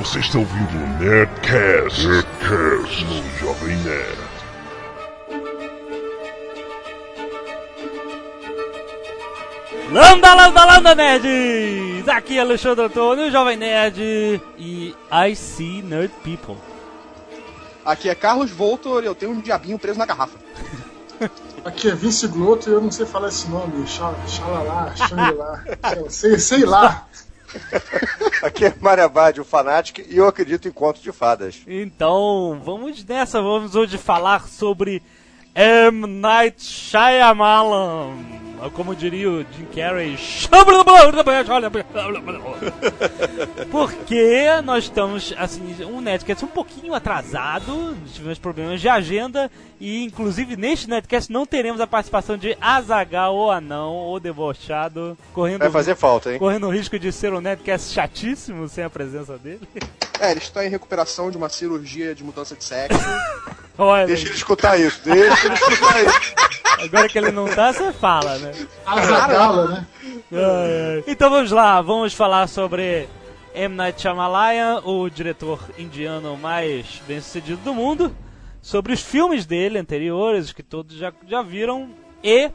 Você está ouvindo o Nerdcast, Nerdcast no Jovem Nerd. Landa, landa, landa, nerds! Aqui é Alexandre Antônio, Jovem Nerd, e I see nerd people. Aqui é Carlos Voltor e eu tenho um diabinho preso na garrafa. Aqui é Vince Glotto e eu não sei falar esse nome. Xal- Xalala, Xangri-Lá. sei, sei lá. Aqui é Maria Bade, o Fanatic, e eu acredito em contos de fadas. Então, vamos nessa, vamos hoje falar sobre M. Night Shyamalan. Como diria o Jim Carrey, porque nós estamos, assim, um Netcast um pouquinho atrasado, tivemos problemas de agenda, e inclusive neste Netcast não teremos a participação de Azagal ou Anão, ou Debochado, correndo, Vai fazer falta, hein? correndo o risco de ser um Netcast chatíssimo sem a presença dele. É, ele está em recuperação de uma cirurgia de mudança de sexo. Olha, Deixa ele escutar isso, deixa ele escutar isso. agora que ele não tá, você fala, né? Azagala, né? Ai. Então vamos lá, vamos falar sobre M. Night Shyamalan, o diretor indiano mais bem sucedido do mundo, sobre os filmes dele anteriores, que todos já, já viram, e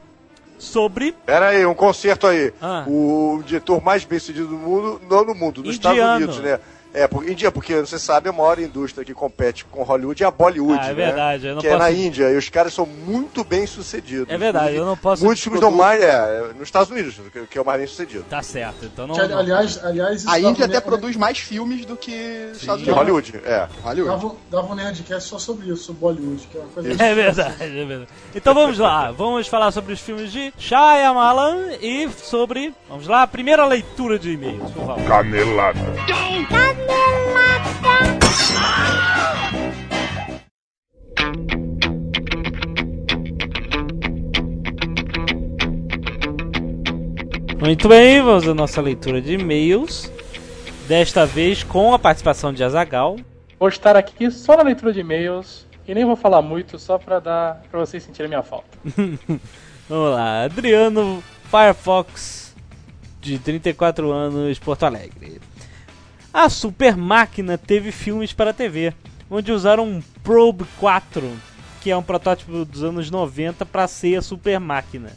sobre Pera aí, um concerto aí. Ah. O diretor mais bem sucedido do mundo, não no mundo, nos Indiano. Estados Unidos, né? É, por, Índia, porque você sabe, a maior indústria que compete com Hollywood é a Bollywood, Ah, é né? verdade, eu não que é posso- na Índia, e os caras são muito bem sucedidos. É verdade, eu não posso Muitos filmes dão mais, é, nos Estados Unidos, que- que é o mais bem sucedido. Tá certo, então não. Aliás, aliás isso A Índia até ner- produz mais filmes do que os Estados De Unidos. Hollywood, é. Hollywood. Dava, dava um Nerdcast só sobre isso, sobre Bollywood, que é uma coisa É verdade, é verdade. Então vamos lá, vamos falar sobre os filmes de Shyamalan e sobre. Vamos lá, a primeira leitura de e-mails, por favor. Canelada. Muito bem, vamos à nossa leitura de e-mails. Desta vez com a participação de Azagal. Vou estar aqui só na leitura de e-mails e nem vou falar muito, só pra dar para vocês sentirem a minha falta. Vamos lá, Adriano Firefox, de 34 anos, Porto Alegre. A Super Máquina teve filmes para TV, onde usaram um Probe 4, que é um protótipo dos anos 90 para ser a Super Máquina.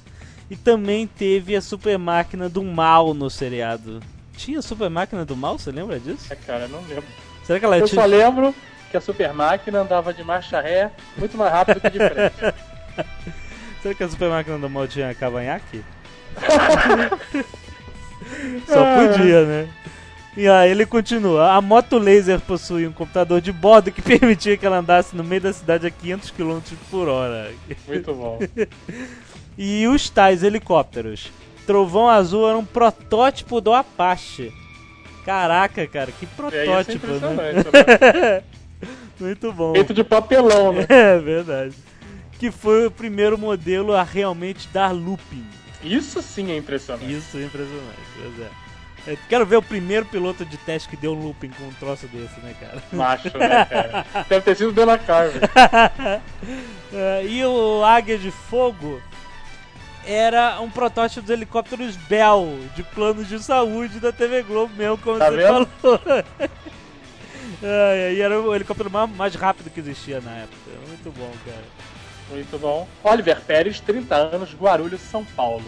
E também teve a Super Máquina do Mal no seriado. Tinha a Super Máquina do Mal, você lembra disso? É, cara, eu não lembro. Será que ela Eu tinha... só lembro que a super máquina andava de marcha ré muito mais rápido que de frente. Será que a Super Máquina do Mal tinha cavanhaque? Só podia, né? E aí ele continua. A moto laser possui um computador de bordo que permitia que ela andasse no meio da cidade a 500 km por hora. Muito bom. E os tais helicópteros. Trovão Azul era um protótipo do Apache. Caraca, cara, que É, isso é protótipo, né? né? Muito bom. Feito de papelão, né? É verdade. Que foi o primeiro modelo a realmente dar looping. Isso sim é impressionante. Isso é impressionante, pois é. Eu quero ver o primeiro piloto de teste que deu um looping com um troço desse, né, cara? Macho, né, cara? Deve ter sido Dana Carver. É, e o Águia de Fogo era um protótipo dos helicópteros Bell, de planos de saúde da TV Globo mesmo, como Tá você vendo? falou. É, e era o helicóptero mais, mais rápido que existia na época. Muito bom, cara. Muito bom. Oliver Pérez, 30 anos, Guarulhos, São Paulo.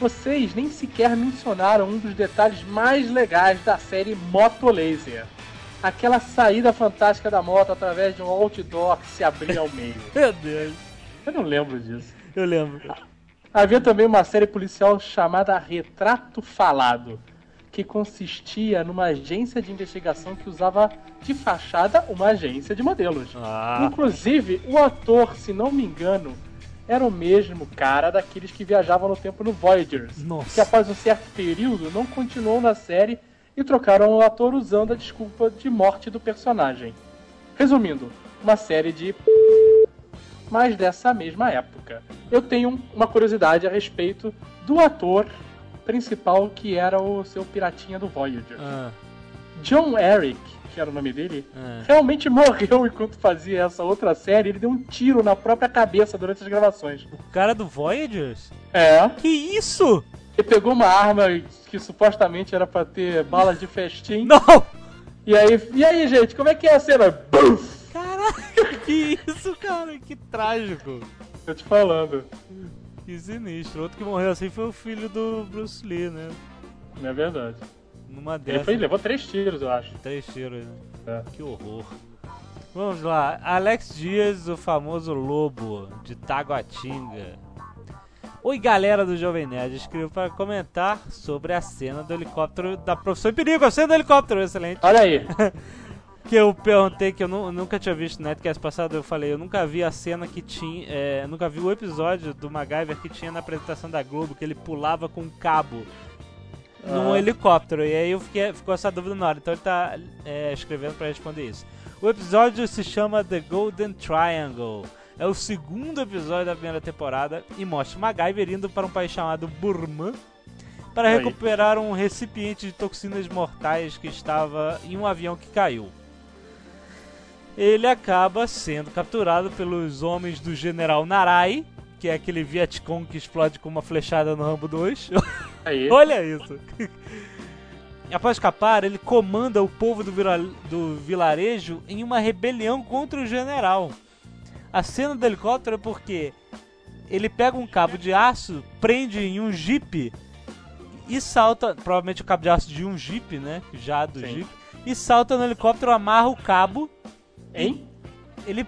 Vocês nem sequer mencionaram um dos detalhes mais legais da série Moto Laser. Aquela saída fantástica da moto através de um outdoor que se abria ao meio. Meu Deus, Eu não lembro disso. eu lembro. Havia também uma série policial chamada Retrato Falado, que consistia numa agência de investigação que usava de fachada uma agência de modelos. Ah, Inclusive, o ator, se não me engano, era o mesmo cara daqueles que viajavam no tempo no Voyagers. Nossa. Que após um certo período não continuou na série e trocaram o ator usando a desculpa de morte do personagem. Resumindo, uma série de mas dessa mesma época. Eu tenho uma curiosidade a respeito do ator principal que era o seu piratinha do Voyager. ah, John Eric, que era o nome dele, ah. realmente morreu enquanto fazia essa outra série. Ele deu um tiro na própria cabeça durante as gravações. O cara do Voyagers? É. Que isso? Ele pegou uma arma que supostamente era pra ter balas de festim Não! E aí, e aí, gente, como é que é a cena? Buf! Caralho, que isso, cara? Que trágico. Tô te falando. Que sinistro. Outro que morreu assim foi o filho do Bruce Lee, né? Não é verdade. Numa Ele foi, levou três tiros, eu acho. Três tiros, né? É. Que horror. Vamos lá. Alex Dias, o famoso lobo de Taguatinga. Oi, galera do Jovem Nerd. Escrevo para comentar sobre a cena do helicóptero da Profissão em Perigo. A cena do helicóptero, excelente. Olha aí. Que eu perguntei que eu nu- nunca tinha visto no Netcast passado. Eu falei, eu nunca vi a cena que tinha. É, nunca vi o episódio do MacGyver que tinha na apresentação da Globo, que ele pulava com um cabo num Ah. helicóptero. E aí eu fiquei, ficou essa dúvida na hora. Então ele tá é, escrevendo pra responder isso. O episódio se chama The Golden Triangle. É o segundo episódio da primeira temporada e mostra MacGyver indo para um país chamado Burma para Aí. recuperar um recipiente de toxinas mortais que estava em um avião que caiu. Ele acaba sendo capturado pelos homens do General Narai, que é aquele Vietcong que explode com uma flechada no Rambo 2. Aí. Olha isso. Após escapar, ele comanda o povo do, do vilarejo em uma rebelião contra o general. A cena do helicóptero é porque ele pega um cabo de aço, prende em um jipe e salta, provavelmente o cabo de aço de um jipe, né? Já do jipe, e salta no helicóptero, amarra o cabo, Hein? ele,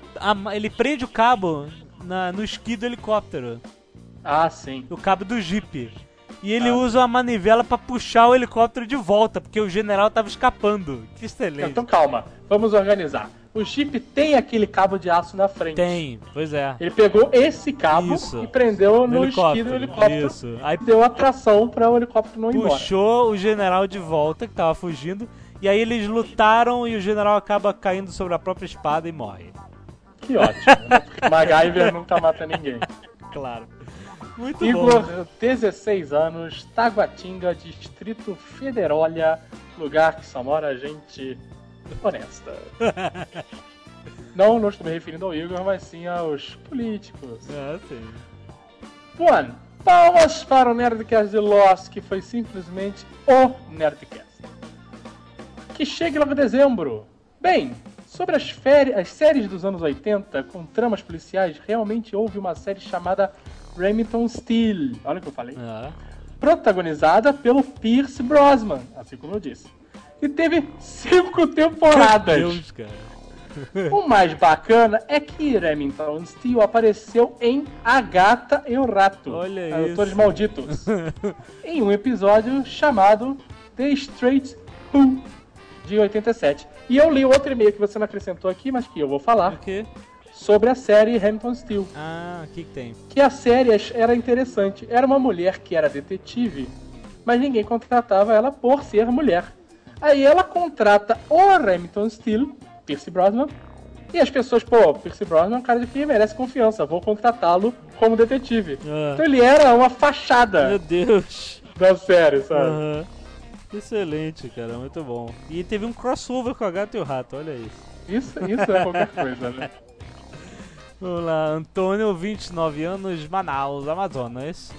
ele prende o cabo na- no esqui do helicóptero Ah, sim. o cabo do Jeep. E ele Ah. usa uma manivela pra puxar o helicóptero de volta, porque o general tava escapando. Que excelente. Então calma, vamos organizar. O Jeep tem aquele cabo de aço na frente. Tem, pois é. Ele pegou esse cabo Isso. e prendeu no, No esqui do helicóptero, helicóptero. isso. Aí- deu a tração para o helicóptero não ir embora. Puxou o general de volta, que tava fugindo. E aí eles lutaram e o general acaba caindo sobre a própria espada e morre. Que ótimo. MacGyver nunca mata ninguém. Claro. Muito Igor, bom. 16 anos, Taguatinga, Distrito Federólia, lugar que só mora gente honesta. Não, não estou me referindo ao Igor, mas sim aos políticos. É, sim. One, palmas para o Nerdcast de Lost, que foi simplesmente o Nerdcast. Que chegue logo em dezembro. Bem, sobre as, as séries dos anos 80 com tramas policiais, realmente houve uma série chamada Remington Steele. Olha o que eu falei. É. Protagonizada pelo Pierce Brosnan, assim como eu disse. E teve cinco temporadas. Meu Deus, cara. O mais bacana é que Remington Steele apareceu em A Gata e o Rato. Olha Autores isso. Malditos. em um episódio chamado The Straight Who, de 87. E eu li outro e-mail que você não acrescentou aqui, mas que eu vou O falar, quê? sobre a série Remington Steele. Ah, o que, que tem? Que a série era interessante. Era uma mulher que era detetive, mas ninguém contratava ela por ser mulher. Aí ela contrata o Remington Steele, Pierce Brosnan, e as pessoas, pô, Pierce Brosnan é um cara de que merece confiança, vou contratá-lo como detetive. Ah. Então ele era uma Meu fachada Deus. da série, sabe? Aham. Excelente, cara, muito bom. E teve um crossover com a gata e o rato, olha isso. Isso, isso é qualquer coisa, né? Vamos lá, Antônio, 29 anos, Manaus, Amazonas.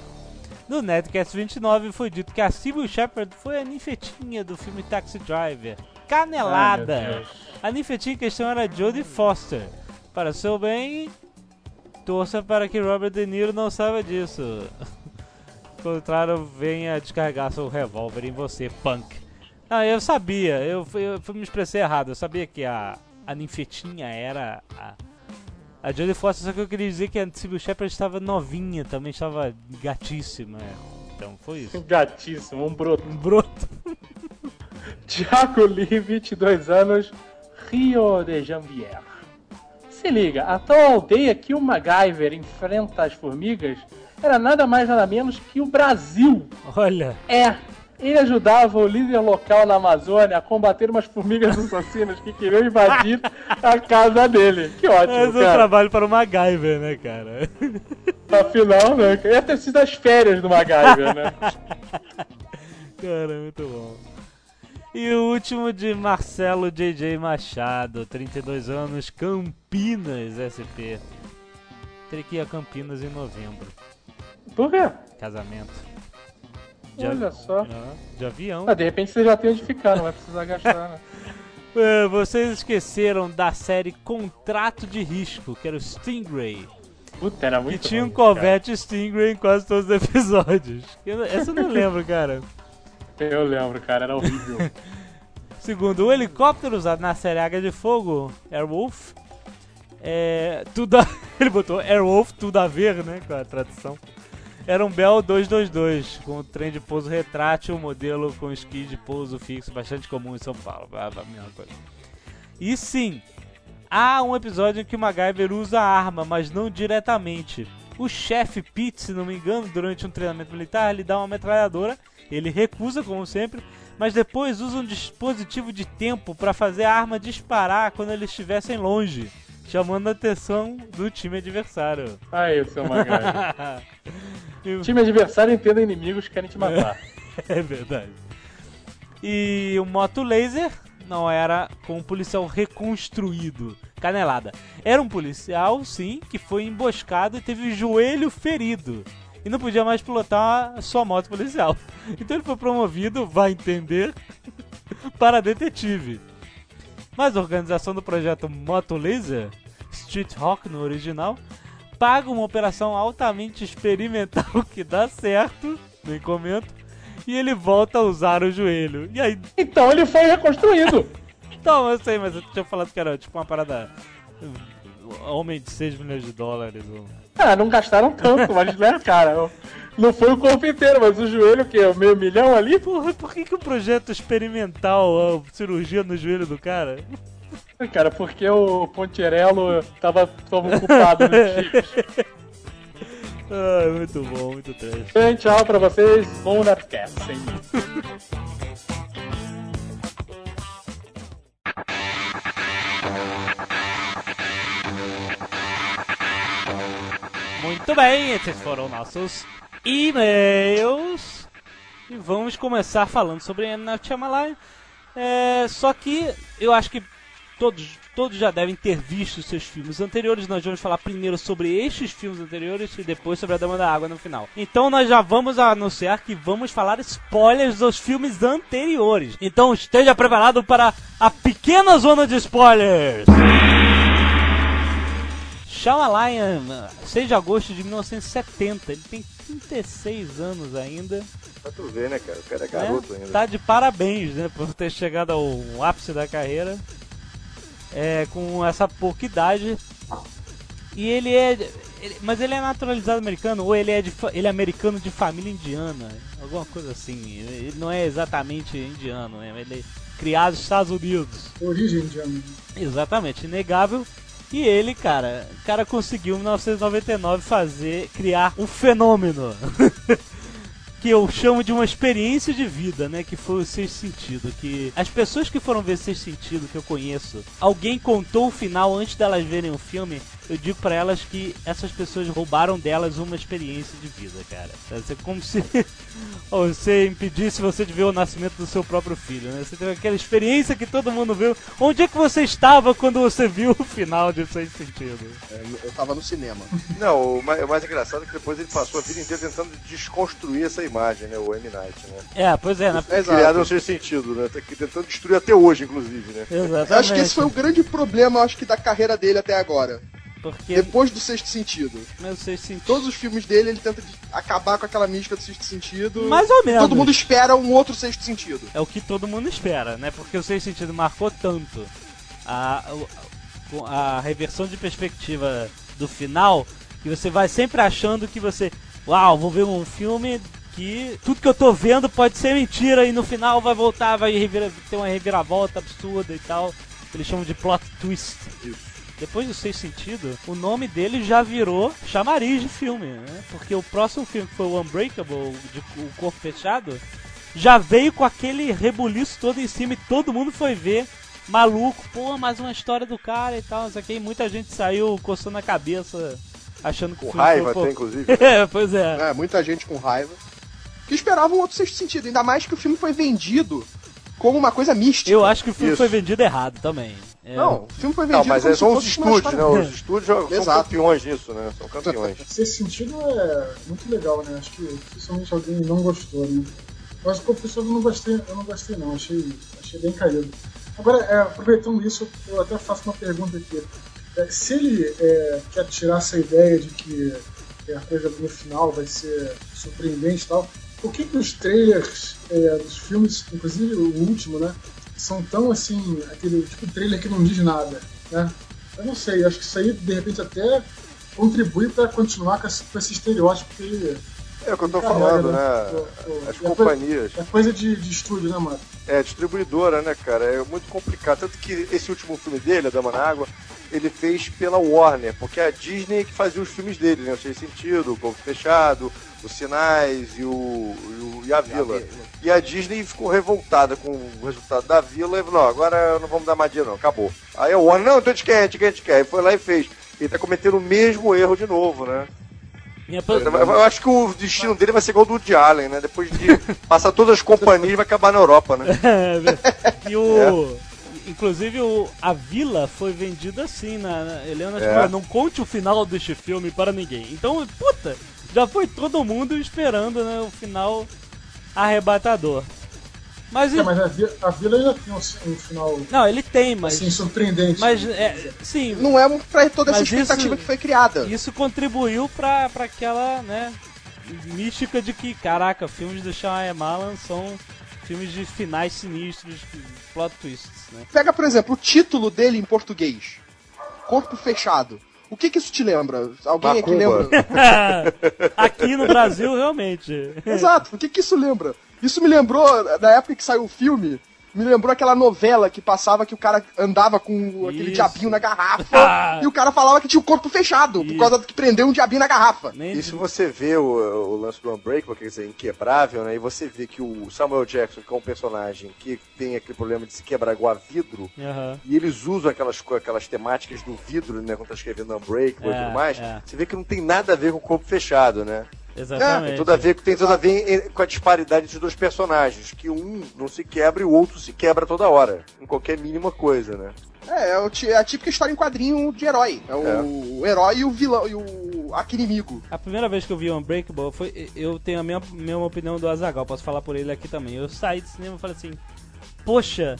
No Netcast 29 foi dito que a Sybil Shepard foi a ninfetinha do filme Taxi Driver. Ai, Canelada! Deus. a ninfetinha em questão era Jodie Foster. Para seu bem, torça para que Robert De Niro não saiba disso. Contrário, venha descarregar seu revólver em você, punk. Ah, eu sabia, eu, fui- eu, me expressei errado. Eu sabia que a, a ninfetinha era a, a Jodie Foster, só que eu queria dizer que a Sybil Shepard estava novinha, também estava gatíssima. é. Então foi isso. Gatíssimo, um broto. Um broto. Tiago Lee, 22 anos, Rio de Janvier. Se liga, a tal aldeia que o MacGyver enfrenta as formigas era nada mais nada menos que o Brasil. Olha, É, ele ajudava o líder local na Amazônia a combater umas formigas assassinas que queriam invadir a casa dele. Que ótimo, mas eu cara. trabalho para o MacGyver, né, cara? Afinal, né? Ia ter sido as férias do MacGyver, né? Cara, muito bom. E o último de Marcelo JJ Machado, 32 anos, Campinas SP. Terei que ir a Campinas em novembro. Por quê? Casamento. Olha só. Ah, de avião. Ah, de repente você já tem onde ficar, não vai precisar gastar, né? É, vocês esqueceram da série Contrato de Risco, que era o Stingray. Puta, era muito tinha um cara. Corvette Stingray em quase todos os episódios. Eu- Essa eu não lembro, cara. Eu lembro, cara, era horrível. Segundo, o helicóptero usado na série Águia de Fogo, Airwolf, é, tudo a- ele botou Airwolf, tudo a ver, né, com a tradução. Era um Bell 222, com trem de pouso retrátil, modelo com esqui de pouso fixo, bastante comum em São Paulo. A a mesma coisa. E sim, há um episódio em que o MacGyver usa a arma, mas não diretamente. O chefe Pete, se não me engano, durante um treinamento militar, lhe dá uma metralhadora. Ele recusa, como sempre, mas depois usa um dispositivo de tempo para fazer a arma disparar quando eles estivessem longe, chamando a atenção do time adversário. Aí, seu MacGyver. E- Time adversário entenda inimigos que querem te matar. É verdade. E o moto laser não era com um policial reconstruído. Canelada. Era um policial, sim, que foi emboscado e teve o joelho ferido. E não podia mais pilotar a sua moto policial. Então ele foi promovido, vai entender, para detetive. Mas a organização do projeto Moto Laser, Street Rock no original, paga uma operação altamente experimental que dá certo, nem comento, e ele volta a usar o joelho. E aí, Então ele foi reconstruído. então, eu sei, mas eu tinha falado que era tipo uma parada. Homem de 6 milhões de dólares. Ou... Ah, não gastaram tanto, mas né, cara, não foi o corpo inteiro, mas o joelho, o quê? Meio milhão ali? Porra, por que, que o projeto experimental, a cirurgia no joelho do cara? Cara, porque o Pontirello tava, tava ocupado nos filmes. Ah, muito bom, muito trash. Gente, tchau pra vocês, bom Nerdcast. hein? Muito bem, esses foram nossos e-mails. E vamos começar falando sobre M. Night Shyamalan. É, só que eu acho que todos, todos já devem ter visto seus filmes anteriores. Nós vamos falar primeiro sobre estes filmes anteriores e depois sobre a Dama da Água no final. Então nós já vamos anunciar que vamos falar spoilers dos filmes anteriores. Então esteja preparado para a pequena zona de spoilers. Shyamalan, 6 de agosto de 1970, ele tem 36 anos ainda. Pra tu ver, né, cara? O cara é né? garoto ainda. Tá de parabéns, né, por ter chegado ao ápice da carreira. É, com essa pouca idade. E ele é. ele- mas ele é naturalizado americano ou ele é, de, ele é americano de família indiana? Alguma coisa assim. Ele não é exatamente indiano, né? Ele é criado nos Estados Unidos. Origem indiana. Exatamente, inegável. E ele, cara, o cara conseguiu em 1999 fazer, criar um fenômeno. que eu chamo de uma experiência de vida, né? Que foi o Sexto Sentido. Que as pessoas que foram ver Sexto Sentido, que eu conheço, alguém contou o final antes delas verem o filme. Eu digo pra elas que essas pessoas roubaram delas uma experiência de vida, cara. É como se você impedisse você de ver o nascimento do seu próprio filho, né? Você teve aquela experiência que todo mundo viu. Onde é que você estava quando você viu o final de Sexto Sentido? É, Eu tava no cinema. Não, o mais, o mais engraçado é que depois ele passou a vida inteira tentando desconstruir essa imagem, né? O M. Night, né? É, pois é, na... Criado no seu sentido, né? Tá aqui tentando destruir até hoje, inclusive, né? Exatamente. Eu acho que esse foi o grande problema, eu acho que, da carreira dele até agora. Porque Depois do Sexto Sentido. meu Sexto Sentido... Todos os filmes dele, ele tenta acabar com aquela mística do Sexto Sentido. Mais ou menos. Todo mundo espera um outro Sexto Sentido. É o que todo mundo espera, né? Porque o Sexto Sentido marcou tanto a, o- a reversão de perspectiva do final que você vai sempre achando que você, uau, vou ver um filme que tudo que eu tô vendo pode ser mentira e no final vai voltar, vai ter uma reviravolta absurda e tal. Eles chamam de plot twist. Depois do Sexto Sentido, o nome dele já virou chamariz de filme, né? Porque o próximo filme, que foi o Unbreakable, de O Corpo Fechado, já veio com aquele rebuliço todo em cima e todo mundo foi ver. Maluco, pô, mais uma história do cara e tal, não sei o que. E muita gente saiu coçando a cabeça, achando que Com o filme raiva foi, até, inclusive. É, pois é. É, muita gente com raiva. Que esperava um outro Sexto Sentido. Ainda mais que o filme foi vendido como uma coisa mística. Eu acho que o filme Isso. foi vendido errado também. É, Não, o filme foi Não, vendido mas como é, são os estúdios, né? Os estúdios são campeões nisso, né? São campeões. Esse sentido é muito legal, né? Acho que dificilmente alguém não gostou, né? Mas o Confessor eu não gostei, eu não gostei não, achei, achei bem caído. Agora, é, aproveitando isso, eu até faço uma pergunta aqui. É, se ele é, quer tirar essa ideia de que é, a coisa no final vai ser surpreendente e tal, por que, que os trailers é, dos filmes, inclusive o último, né, são tão assim, aquele tipo trailer que não diz nada, né? Eu não sei, acho que isso aí de repente até contribui para continuar com esse, com esse estereótipo que ele É o que eu tô falando, né? O- As é coisa- companhias. É coisa de, de estúdio, né, mano? É, distribuidora, né, cara? É muito complicado. Tanto que esse último filme dele, A Dama na Água, ele fez pela Warner, porque é a Disney que fazia os filmes dele, né? O Sem Sentido, O Corpo Fechado, Os Sinais e, o, e, o- e a Vila. E a Disney ficou revoltada com o resultado da Vila e falou, não, agora não vamos dar mais dinheiro não, acabou. Aí a Warner, não, então a gente quer, a gente quer, a gente quer. E foi lá e fez. Ele tá cometendo o mesmo erro de novo, né? Eu, acho que o destino dele vai ser igual do Woody Allen, né? Depois de passar todas as companhias, vai acabar na Europa, né? e o. Inclusive o, a vila foi vendida assim na, na Helena É. falou, não conte o final deste filme para ninguém. Então, puta, já foi todo mundo esperando né, o final arrebatador. Mas, É, e- mas a, Vi- a Vila já tem um, um final não, ele tem, mas assim, surpreendente. mas é, sim, Não é pra toda essa expectativa isso- que foi criada. isso contribuiu pra, pra aquela, né, mística de que, caraca, filmes do Shyamalan são filmes de finais sinistros, plot twists, né? Pega, por exemplo, o título dele em português. Corpo Fechado. O que que isso te lembra? Alguém aqui Macumba. lembra? Aqui no Brasil, realmente. Exato, o que que isso lembra? Isso me lembrou, na época que saiu o filme, me lembrou aquela novela que passava que o cara andava com aquele Isso. diabinho na garrafa e o cara falava que tinha o corpo fechado, por Isso. causa que prendeu um diabinho na garrafa. Nem E se você vê o, o lance do Unbreakable, quer dizer, inquebrável, né? E você vê que o Samuel Jackson, que é um personagem que tem aquele problema de se quebrar igual a vidro, e eles usam aquelas, aquelas temáticas do vidro, né? Quando tá escrevendo Unbreakable e É, tudo mais, é. você vê que não tem nada a ver com o corpo fechado, né? Exatamente. Tem tudo a ver, tem tudo a ver com a disparidade entre os dois personagens, que um não se quebra e o outro se quebra toda hora, em qualquer mínima coisa, né? É, é, o é a típica história em quadrinho de herói. É o, o herói e o vilão, e o arquinimigo. A primeira vez que eu vi Unbreakable foi. Eu tenho a mesma, mesma opinião do Azagal, posso falar por ele aqui também. Eu saí do cinema e falei assim: Poxa,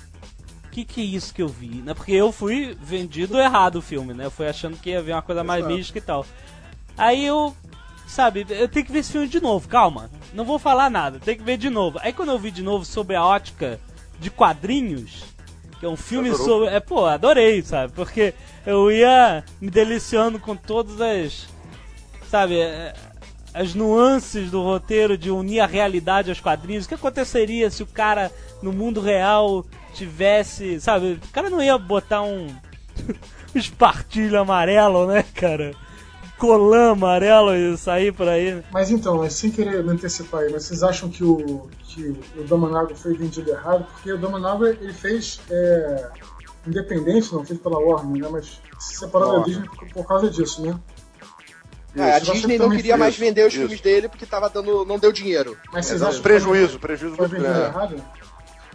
que que é isso que eu vi? Né? Porque eu fui vendido errado o filme, né? Eu fui achando que ia ver uma coisa mais Exato. mística e tal. Aí eu. Sabe, eu tenho que ver esse filme de novo, calma. Não vou falar nada, tem que ver de novo. Aí quando eu vi de novo sobre a ótica de quadrinhos, que é um filme Adorou. sobre. É, pô, adorei, sabe? Porque eu ia me deliciando com todas as. Sabe, é, as nuances do roteiro de unir a realidade aos quadrinhos. O que aconteceria se o cara no mundo real tivesse. Sabe, o cara não ia botar um. um espartilho amarelo, né, cara? Colã amarelo e sair por aí. Mas então, é, sem querer me antecipar aí, mas vocês acham que o, que o foi vendido errado? Porque o Damanaga ele fez é, independente, não fez pela Warner, né? Mas se separou da. Disney por, por causa disso, né? É, a Disney não queria fez mais vender os isso. filmes dele porque tava dando, não deu dinheiro. Mas vocês É, acham que prejuízo, prejuízo foi muito vendido grande. errado?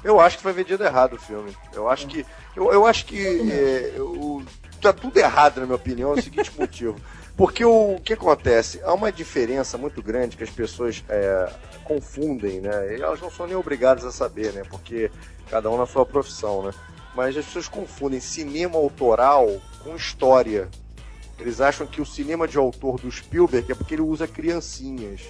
Eu acho que foi vendido errado o filme. Eu acho que. Eu, eu acho que. é, o- tá tudo errado, na minha opinião, é o seguinte motivo. Porque o, que acontece? Há uma diferença muito grande que as pessoas é, confundem, né? E elas não são nem obrigadas a saber, né? Porque cada um na sua profissão, né? Mas as pessoas confundem cinema autoral com história. Eles acham que o cinema de autor do Spielberg é porque ele usa criancinhas.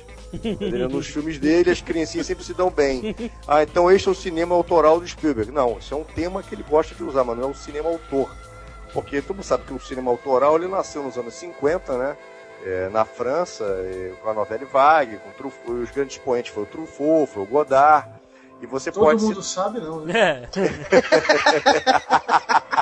Nos filmes dele, as criancinhas sempre se dão bem. Ah, então este é o cinema autoral do Spielberg. Não, isso é um tema que ele gosta de usar, mas não é um cinema autor. Porque todo mundo sabe que o cinema autoral ele nasceu nos anos 50, né? É, na França, é, com a novela Vague, com Truffaut, os grandes expoentes foi o Truffaut, foi o Godard. E você Todo pode mundo sabe, não, né? É.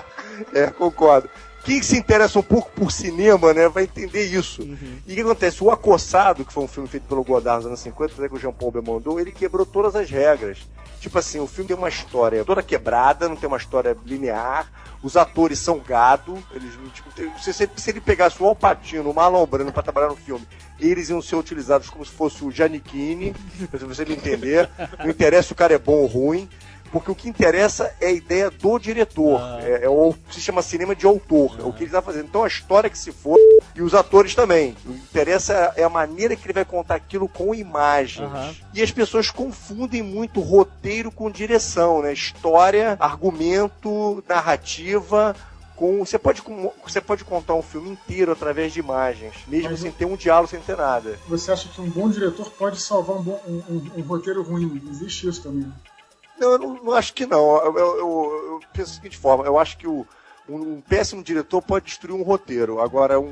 É, concordo. Quem se interessa um pouco por cinema, né, vai entender isso. E o que acontece? O Acossado, que foi um filme feito pelo Godard nos anos 50, até que o Jean Paul Belmondo, ele quebrou todas as regras. Tipo assim, o filme tem uma história toda quebrada, não tem uma história linear. Os atores são gado. Eles, tipo, se, se, se ele pegasse o Alpatino, o Marlon Brando pra trabalhar no filme, eles iam ser utilizados como se fosse o Giannichini, pra você me entender. Não interessa se o cara é bom ou ruim. Porque o que interessa é a ideia do diretor. Ah. É, é o se chama cinema de autor. É o que ele está fazendo. Então a história que se for e os atores também. O que interessa é a maneira que ele vai contar aquilo com imagens. Aham. E as pessoas confundem muito roteiro com direção, né? História, argumento, narrativa. Com, você, pode, você pode contar um filme inteiro através de imagens, mesmo Mas sem ter um diálogo, sem ter nada. Você acha que um bom diretor pode salvar um, bom, um, um- um roteiro ruim? Existe isso também. Não, eu não, não acho que não. Eu, eu- eu- penso da seguinte forma: eu acho que o- um, um péssimo diretor pode destruir um roteiro. Agora, um,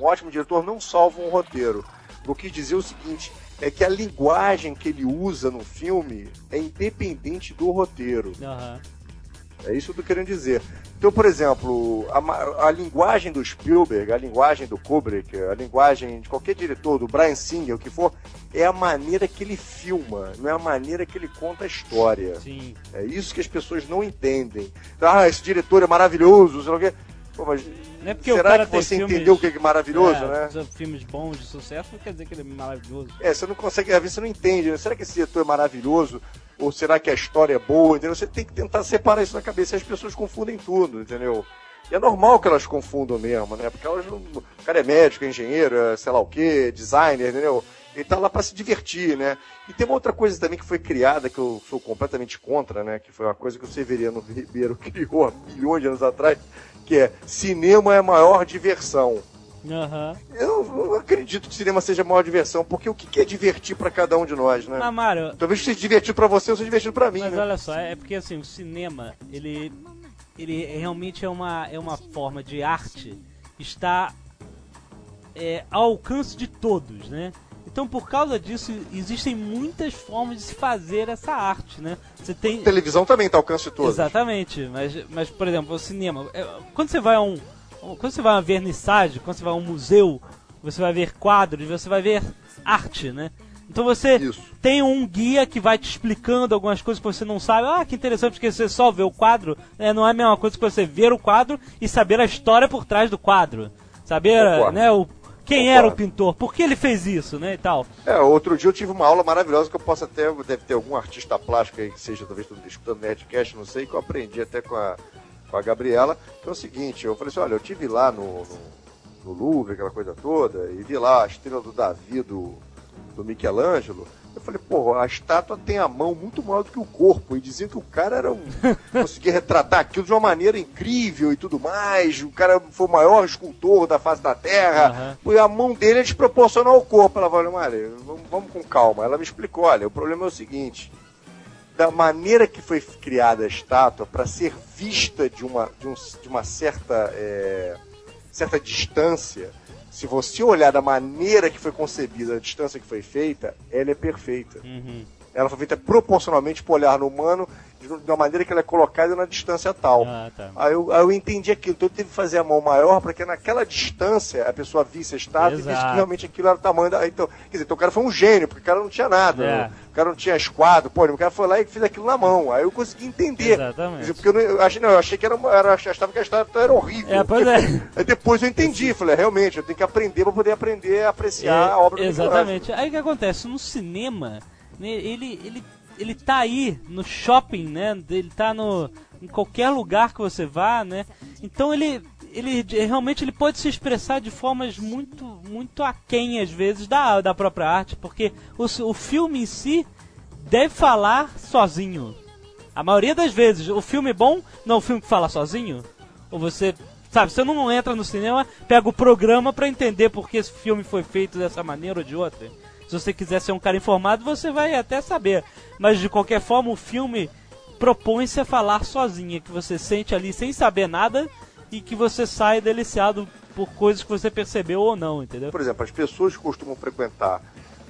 um ótimo diretor não salva um roteiro. Eu quis dizer o seguinte: é que a linguagem que ele usa no filme é independente do roteiro. Aham. É isso que eu tô querendo dizer. Então, por exemplo, a, a linguagem do Spielberg, a linguagem do Kubrick, a linguagem de qualquer diretor, do Brian Singer, o que for, é a maneira que ele filma, não é a maneira que ele conta a história. Sim. É isso que as pessoas não entendem. Ah, esse diretor é maravilhoso, sei lá o quê. Pô, mas é será que você filmes- entendeu o que é maravilhoso, é, né? Filmes bons de sucesso não quer dizer que ele é maravilhoso. É, você não consegue, às vezes você não entende, né? Será que esse diretor é maravilhoso? Ou será que a história é boa? Entendeu? Você tem que tentar separar isso na cabeça e as pessoas confundem tudo, entendeu? E é normal que elas confundam mesmo, né? Porque elas não. O cara é médico, é engenheiro, é sei lá o quê, designer, entendeu? Ele tá lá para se divertir, né? E tem uma outra coisa também que foi criada, que eu sou completamente contra, né? Que foi uma coisa que o Severiano Ribeiro criou há milhões de anos atrás, que é cinema é a maior diversão. Aham. Eu não acredito que cinema seja a maior diversão, porque o que é divertir para cada um de nós, né? Mas, Mário, Talvez seja divertido pra você ou seja divertido pra mim, mas né? olha só, é porque assim, o cinema, ele, ele realmente é uma, é uma forma de arte está é, ao alcance de todos, né? Então, por causa disso, existem muitas formas de se fazer essa arte, né? Você tem... Televisão também tá ao alcance de todos. Exatamente, mas, mas por exemplo, o cinema. é, Quando você vai a um. Quando você vai a uma vernissage, quando você vai a um museu, você vai ver quadros, você vai ver arte, né? Então você Isso. tem um guia que vai te explicando algumas coisas que você não sabe. Ah, que interessante, porque você só vê o quadro, né? não é a mesma coisa que você ver o quadro e saber a história por trás do quadro. Saber, Concordo. né, o, quem era o pintor, por que ele fez isso, né, e tal. É, outro dia eu tive uma aula maravilhosa que eu posso até. Deve ter algum artista plástico aí que seja, talvez, escutando Nerdcast, não sei, que eu aprendi até com a, com a Gabriela. Que é o seguinte: eu falei assim, olha, eu tive lá no, no, no Louvre, aquela coisa toda, e vi lá a estrela do Davi do, do Michelangelo. Eu falei, pô, a estátua tem a mão muito maior do que o corpo. E diziam que o cara era um. conseguia retratar aquilo de uma maneira incrível e tudo mais. O cara foi o maior escultor da face da Terra. Aham. E a mão dele é desproporcional ao corpo. Ela falou, Maria, vamos, vamos com calma. Ela me explicou, olha, o problema é o seguinte. Da maneira que foi criada a estátua, para ser vista de uma, de um- de uma certa, é, certa distância, se você olhar da maneira que foi concebida, a distância que foi feita, ela é perfeita. Uhum. Ela foi feita proporcionalmente para o olhar no humano, de uma maneira que ela é colocada na distância tal. Ah, tá. Aí eu, aí eu entendi aquilo, então eu teve que fazer a mão maior para que naquela distância a pessoa visse a estátua e visse Exato. que realmente aquilo era o tamanho da. Então, quer dizer, então o cara foi um gênio, porque o cara não tinha nada. É. né? O cara não tinha esquadro, pô, o cara foi lá e fez aquilo na mão. Aí eu consegui entender. Exatamente. dizer, porque eu, não, eu achei, não, eu achei que era, uma- era, achava que a estátua era horrível. É, pois é. Aí depois eu entendi, falei, realmente, eu tenho que aprender para poder aprender a apreciar É, a obra do Exatamente. Aí o que acontece? No cinema, ele, ele, ele tá aí no shopping, né? Ele tá no, em qualquer lugar que você vá, né? Então ele, ele realmente ele pode se expressar de formas muito, muito aquém, às vezes, da, da própria arte, porque o, o filme em si deve falar sozinho. A maioria das vezes, o filme bom não é um filme que fala sozinho. Ou você, sabe, você não entra no cinema, pega o programa pra entender por que esse filme foi feito dessa maneira ou de outra. Se você quiser ser um cara informado, você vai até saber. Mas de qualquer forma, o filme propõe-se a falar sozinho, que você sente ali sem saber nada e que você sai deliciado por coisas que você percebeu ou não, entendeu? Por exemplo, as pessoas que costumam frequentar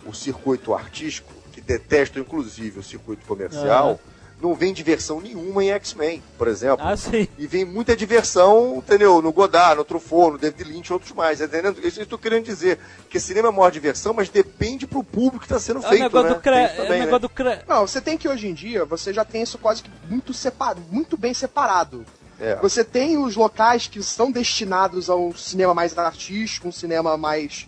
o circuito artístico, que detestam inclusive o circuito comercial, não vem diversão nenhuma em X-Men, por exemplo. Ah, sim. E vem muita diversão, entendeu? No Godard, no Truffaut, no David Lynch e outros mais, entendendo? Isso eu estou querendo dizer. Que cinema é a maior diversão, mas depende pro público que está sendo É feito, negócio né? do cre... Isso é o também, né? negócio do cre... Não, você tem que hoje em dia, você já tem isso quase que muito separado, muito bem separado. É. Você tem os locais que são destinados a um cinema mais artístico, um cinema mais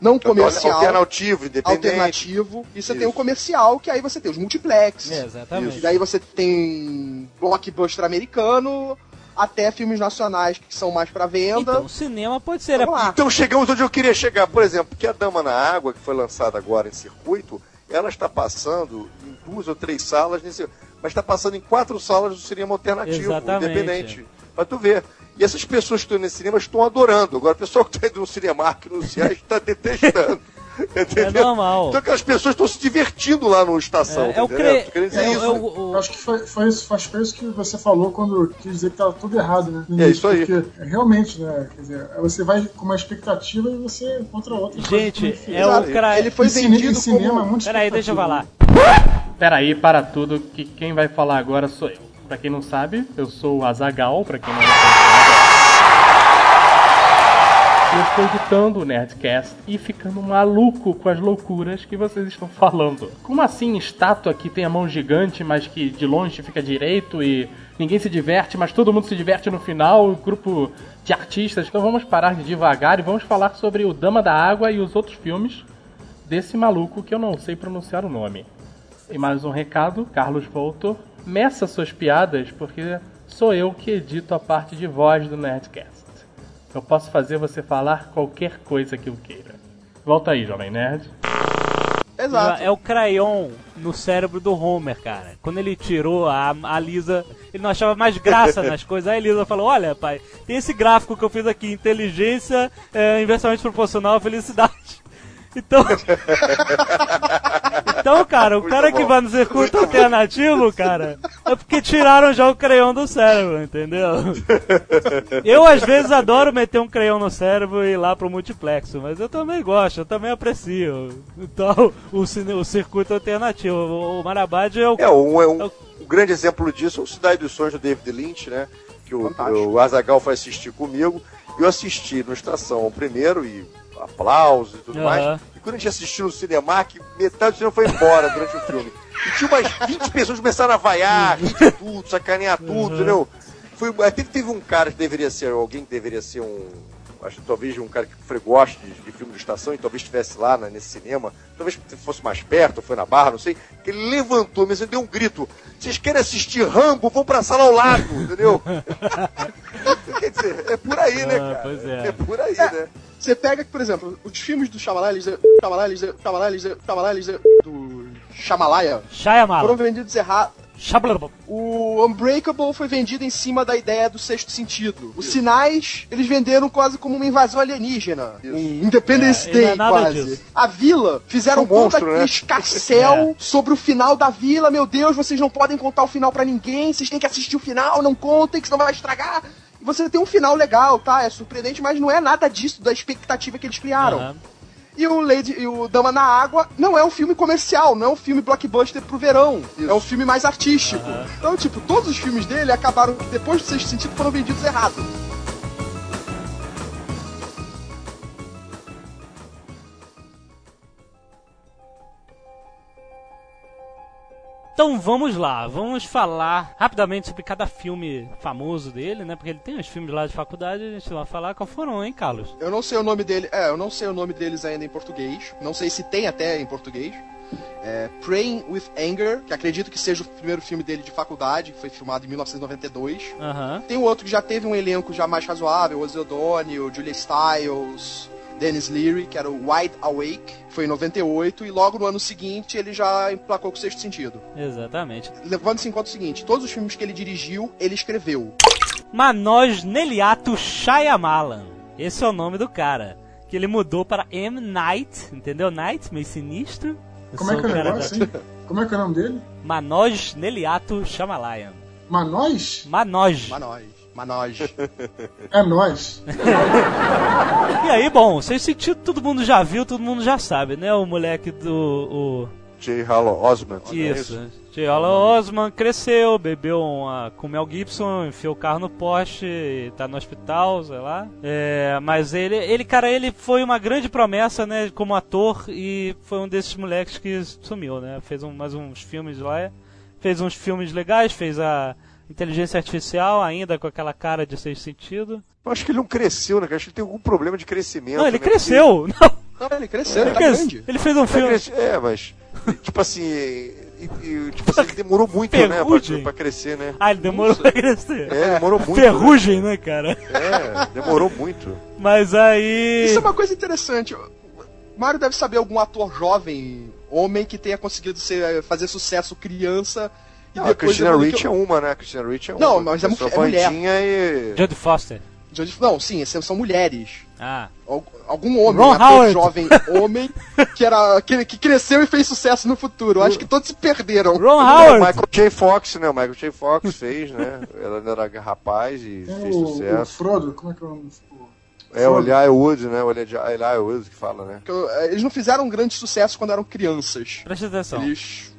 não comercial, Alternativo, independente. alternativo, e você tem o Isso. comercial, que aí você tem os multiplex. É, exatamente. E daí você tem blockbuster americano, até filmes nacionais que são mais pra venda. Então, o cinema pode ser. Lá. Então chegamos onde eu queria chegar. Por exemplo, que a Dama na Água, que foi lançada agora em circuito, ela está passando em duas ou três salas, nesse, mas está passando em quatro salas do cinema alternativo, Exatamente. independente. Pra tu ver. E essas pessoas que estão nesse cinema estão adorando. Agora, o pessoal que está indo no Cinemark, no Ciais, está detestando. É Entendeu? normal. Então aquelas pessoas estão se divertindo lá no estação. É, é o cre... é é o- o- Eu acho que foi, foi, isso, foi, foi isso que você falou quando quis dizer que tava tudo errado, né? No É isso aí. Porque realmente, né? Quer dizer, você vai com uma expectativa e você encontra outra. Gente, diferente. é o cra... Ele foi vendido em cinema como... é muito Peraí, deixa eu falar. Peraí, para tudo, que quem vai falar agora sou eu. Pra quem não sabe, eu sou o Azagal, pra quem não sabe. Eu estou editando o Nerdcast e ficando maluco com as loucuras que vocês estão falando. Como assim estátua que tem a mão gigante, mas que de longe fica direito e ninguém se diverte, mas todo mundo se diverte no final, grupo de artistas. Então vamos parar de devagar e vamos falar sobre o Dama da Água e os outros filmes desse maluco que eu não sei pronunciar o nome. E mais um recado, Carlos Voltor, meça suas piadas porque sou eu que edito a parte de voz do Nerdcast. Eu posso fazer você falar qualquer coisa que eu queira. Volta aí, Jovem Nerd. Exato. É o crayon no cérebro do Homer, cara. Quando ele tirou a, a Lisa, ele não achava mais graça nas coisas. Aí a Lisa falou: Olha, pai, tem esse gráfico que eu fiz aqui: inteligência é, inversamente proporcional à felicidade. Então. então, cara, o Muito cara que bom. vai no circuito alternativo, cara, é porque tiraram já o crayon do cérebro, entendeu? Eu, às vezes, adoro meter um crayon no cérebro e ir lá pro multiplexo, mas eu também gosto, eu também aprecio. Então, o, cine- o circuito alternativo. O, o Marabad é o. É, um, é um, um grande exemplo disso é o Cidade dos Sonhos do David Lynch, né? Que o, Fantástico. o Azagal foi assistir comigo. Eu assisti no Estação ao primeiro e aplausos e tudo Aham. mais. E quando a gente assistiu no Cinemark, metade do cinema foi embora durante o filme. E tinha umas 20 pessoas que começaram a vaiar, rir de tudo, sacanear tudo, entendeu? Foi, até que teve um cara que deveria ser, alguém que deveria ser um. Acho que talvez um cara que goste de, de filme de estação e talvez estivesse lá né, nesse cinema, talvez fosse mais perto, foi na barra, não sei, que ele levantou, mas ele deu um grito: Vocês querem assistir Rambo? Vão pra sala ao lado, entendeu? Quer dizer, é por aí, né, Ah, cara? pois é. por aí, né? Você pega, por exemplo, os filmes do Shyamalan, eles, Shyamalan, eles, Shyamalan, eles, Shyamalan, eles, do Shyamalan, foram vendidos errados. O Unbreakable foi vendido em cima da ideia do sexto sentido. Os sinais, eles venderam quase como uma invasão alienígena. Um Independence É, é Day, nada quase. disso. A vila, fizeram Um monstro, né? escarcel sobre o final da vila. Meu Deus, vocês não podem contar o final pra ninguém. Vocês têm que assistir o final, não contem, que senão vai estragar. E você tem um final legal, tá? É surpreendente, mas não é nada disso, da expectativa que eles criaram. Aham. E o Lady e o Dama na Água não é um filme comercial, não é um filme blockbuster pro verão. É um filme mais artístico. Então, tipo, todos os filmes dele acabaram, depois do sexto sentido, foram vendidos errado. Então vamos lá, vamos falar rapidamente sobre cada filme famoso dele, né? Porque ele tem uns filmes lá de faculdade, a gente vai falar qual foram, hein, Carlos? Eu não sei o nome dele, é, eu não sei o nome deles ainda em português. Não sei se tem até em português. É, Praying with Anger, que acredito que seja o primeiro filme dele de faculdade, que foi filmado em 1992. Aham. Tem outro que já teve um elenco já mais razoável, Ozzy O'Donnell, Julia Stiles, Dennis Leary, que era o Wide Awake, foi em 98, e logo no ano seguinte ele já emplacou com o Sexto Sentido. Exatamente. Levando-se em conta o seguinte, todos os filmes que ele dirigiu, ele escreveu. Manoj Neliato Shyamalan. Esse é o nome do cara. Que ele mudou para M. Night, entendeu? Night, meio sinistro. Eu Como é que é o negócio, da- hein? Como é que é o nome dele? Manoj Neliato Shyamalan. Manós? Manoj. Manoj. Manoj. É nós. E aí, bom, sem sentido, todo mundo já viu, todo mundo já sabe, né? O moleque do. J. Hallow Osment. O, não é isso. J. Alan Osman cresceu, bebeu uma, com Mel Gibson, enfiou o carro no poste, e tá no hospital, sei lá. É, mas ele, ele, cara, ele foi uma grande promessa, né, como ator, e foi um desses moleques que sumiu, né? Fez um, mais uns filmes lá, fez uns filmes legais, fez a Inteligência Artificial, ainda com aquela cara de sexto sentido. Eu acho que ele não cresceu, né? cara? Acho que ele tem algum problema de crescimento. Não, ele né? cresceu! Não! Não, ele cresceu, Ele, ele tá cres- grande. ele fez um filme. É, mas. Tipo assim. e- e- tipo assim, ele demorou muito, né? Ferrugem. Pra, pra crescer, né? Ah, ele demorou pra crescer. É, demorou muito. Ferrugem, né, cara? Né? É, demorou muito. Mas aí. Isso é uma coisa interessante. O Mário deve saber algum ator jovem, homem, que tenha conseguido ser, fazer sucesso criança e Não, a Christina evoluir- Rich é uma, né? A Christina Rich é uma. Não, mas é mu- é mulher. e. Jodie Foster. Jodie- Não, sim, são mulheres. Ah. Al- Algum homem, Ron um Howard. jovem homem, que era que, que cresceu e fez sucesso no futuro. Eu acho que todos se perderam. Ron O Howard. Michael J. Fox, né? O Michael J. Fox fez, né? Ela era rapaz e Tem fez o, o sucesso. Frodo, como é que é o nome? O- É o Elijah Wood, né? O Elijah Elijah Wood que fala, né? Eu- eh, Eles não fizeram um grande sucesso quando eram crianças. Presta atenção. Eles.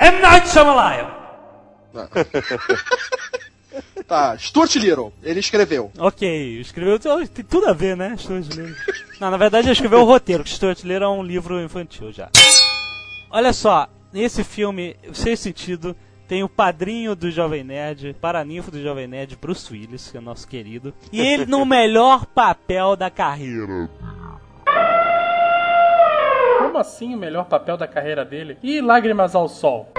M. Night Shyamalan. Tá, Stuart Little, ele escreveu. Ok, escreveu. Tem tudo a ver, né? Stuart Little. Não, na verdade ele escreveu o roteiro, que Stuart Little é um livro infantil já. Olha só, nesse filme, sem sentido, tem o padrinho do Jovem Nerd, paraninfo do Jovem Nerd, Bruce Willis, que é nosso querido. E ele no melhor papel da carreira. Como assim o melhor papel da carreira dele? E Lágrimas ao Sol?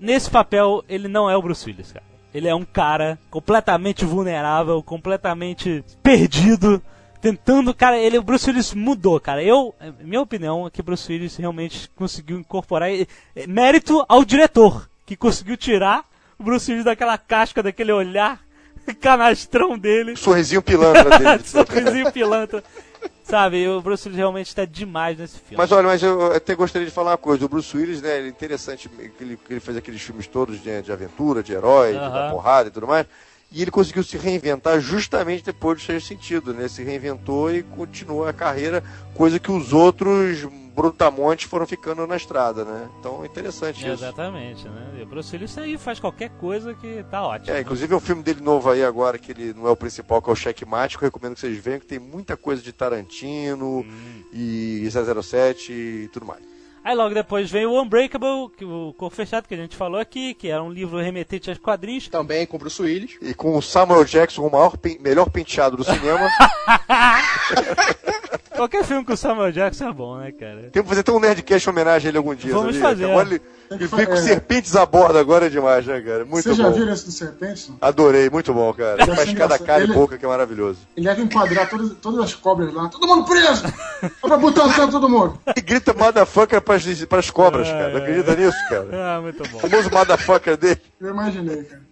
Nesse papel, ele não é o Bruce Willis, cara. Ele é um cara completamente vulnerável, completamente perdido, tentando, cara, ele, o Bruce Willis mudou, cara. Eu, minha opinião é que o Bruce Willis realmente conseguiu incorporar eh, mérito ao diretor, que conseguiu tirar o Bruce Willis daquela casca, daquele olhar canastrão dele. Sorrisinho pilantra dele. Sorrisinho pilantra. Sabe, o Bruce Willis realmente tá demais nesse filme. Mas olha, mas eu até gostaria de falar uma coisa. O Bruce Willis, né, ele é interessante que ele, ele fez aqueles filmes todos de, de aventura, de herói, de Aham. dar porrada e tudo mais. E ele conseguiu se reinventar justamente depois do Sexto Sentido, né? Se reinventou e continuou a carreira, coisa que os outros brutamontes foram ficando na estrada, né? Então é interessante isso. Exatamente, né? E o Bruce Willis aí faz qualquer coisa que tá ótimo. É, inclusive é um filme dele novo aí agora, que ele não é o principal, que é o Checkmate, que eu recomendo que vocês vejam, que tem muita coisa de Tarantino e 007 e tudo mais. Aí logo depois vem o Unbreakable, que o Corpo Fechado que a gente falou aqui, que era um livro remetente aos quadrinhos. Também com Bruce Willis. E com o Samuel Jackson, o maior melhor penteado do cinema. Qualquer filme com o Samuel Jackson é bom, né, cara? Tem que fazer até um Nerdcast em homenagem a ele algum dia. Vamos sabia? fazer. Agora ele, ele vem com serpentes a bordo agora é demais, né, cara? Muito Vocês já bom. viram esse do Serpente? Adorei, muito bom, cara. Deve Faz cada cara e Ele- boca que é maravilhoso. Ele deve enquadrar todas, todas as cobras lá. Todo mundo preso! Dá pra botar o todo mundo. E grita motherfucker pras, pras cobras, cara. Não acredita nisso, cara? Ah, muito bom. O famoso motherfucker dele. Eu imaginei, cara.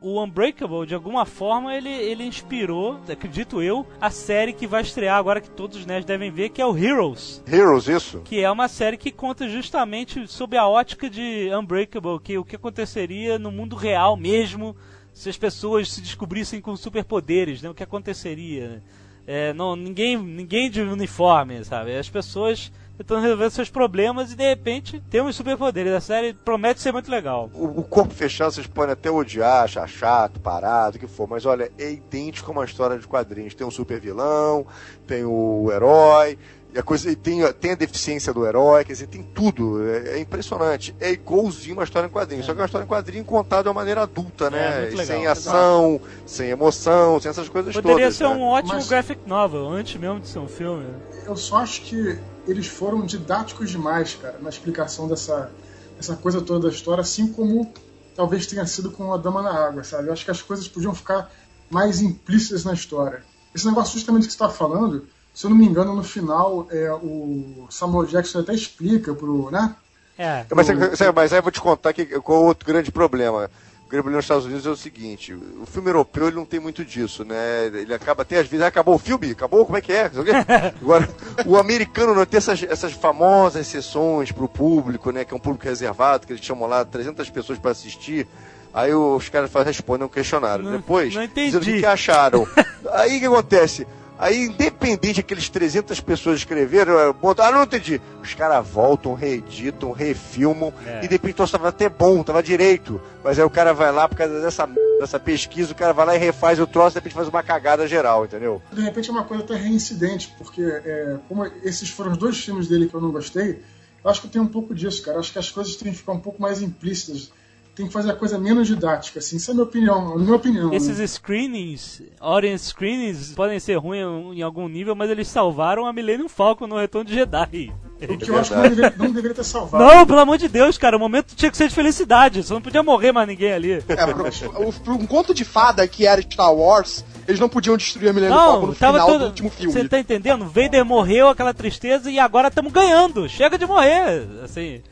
O Unbreakable, de alguma forma, ele, ele inspirou, acredito eu, a série que vai estrear agora que todos os nerds devem ver, que é o Heroes. Heroes, isso? Que é uma série que conta justamente sob a ótica de Unbreakable, que o que aconteceria no mundo real mesmo se as pessoas se descobrissem com superpoderes, né? O que aconteceria? É, não, ninguém, ninguém de uniforme, sabe? As pessoas tentando resolver seus problemas e de repente temos superpoderes. A série promete ser muito legal. O, o corpo fechado vocês podem até odiar, achar chato, parado, o que for, mas olha, é idêntico a uma história de quadrinhos. Tem um super vilão, tem o herói, e a coisa e tem, a- tem a deficiência do herói, quer dizer, tem tudo. É, é impressionante. É igualzinho uma história em quadrinhos. Só que é uma história em quadrinho contada de uma maneira adulta, É, né? muito legal. sem ação, sem emoção, sem essas coisas Poderia todas. ser né? um ótimo Mas- graphic novel, antes mesmo de ser um filme. Eu só acho que eles foram didáticos demais, cara, na explicação dessa, dessa coisa toda da história, assim como talvez tenha sido com a Dama na Água, sabe? Eu acho que as coisas podiam ficar mais implícitas na história. Esse negócio justamente que você está falando, se eu não me engano, no final, é, o Samuel Jackson até explica pro, né? É. Mas, mas aí eu vou te contar que, qual é o outro grande problema. Problema nos Estados Unidos é o seguinte: o filme europeu ele não tem muito disso, né? Ele acaba até às vezes, "Ah, acabou o filme, acabou, como é que é? Agora, o americano não tem essas, essas famosas sessões para o público, né? Que é um público reservado, que eles chamam lá 300 pessoas para assistir. Aí os caras respondem um questionário. Não- Depois, não entendi. dizendo o que acharam. Aí o que acontece? Aí, independente de aqueles 300 pessoas escreveram, eh, botam, ah, não entendi. Os caras voltam, reeditam, refilmam, É. e de repente estava até bom, tava direito. Mas aí o cara vai lá, por causa dessa, dessa pesquisa, o cara vai lá e refaz o troço, de repente faz uma cagada geral, entendeu? De repente é uma coisa até reincidente, porque é, como esses foram os dois filmes dele que eu não gostei, eu acho que tem um pouco disso, cara. Eu acho que as coisas têm que ficar um pouco mais implícitas. Tem que fazer a coisa menos didática, assim. Isso é a minha opinião, a minha opinião. Esses né? screenings, audience screenings, podem ser ruins em algum nível, mas eles salvaram a Millennium Falcon no Retorno de Jedi. O que eu acho que não deveria, não deveria ter salvado. Não, pelo amor de Deus, cara, o momento tinha que ser de felicidade, só não podia morrer mais ninguém ali. É, pro, pro um conto de fada que era Star Wars, eles não podiam destruir a Millennium Falcon no tava final todo. do último filme. Você tá entendendo? Vader morreu, aquela tristeza, e agora estamos ganhando. Chega de morrer. Assim.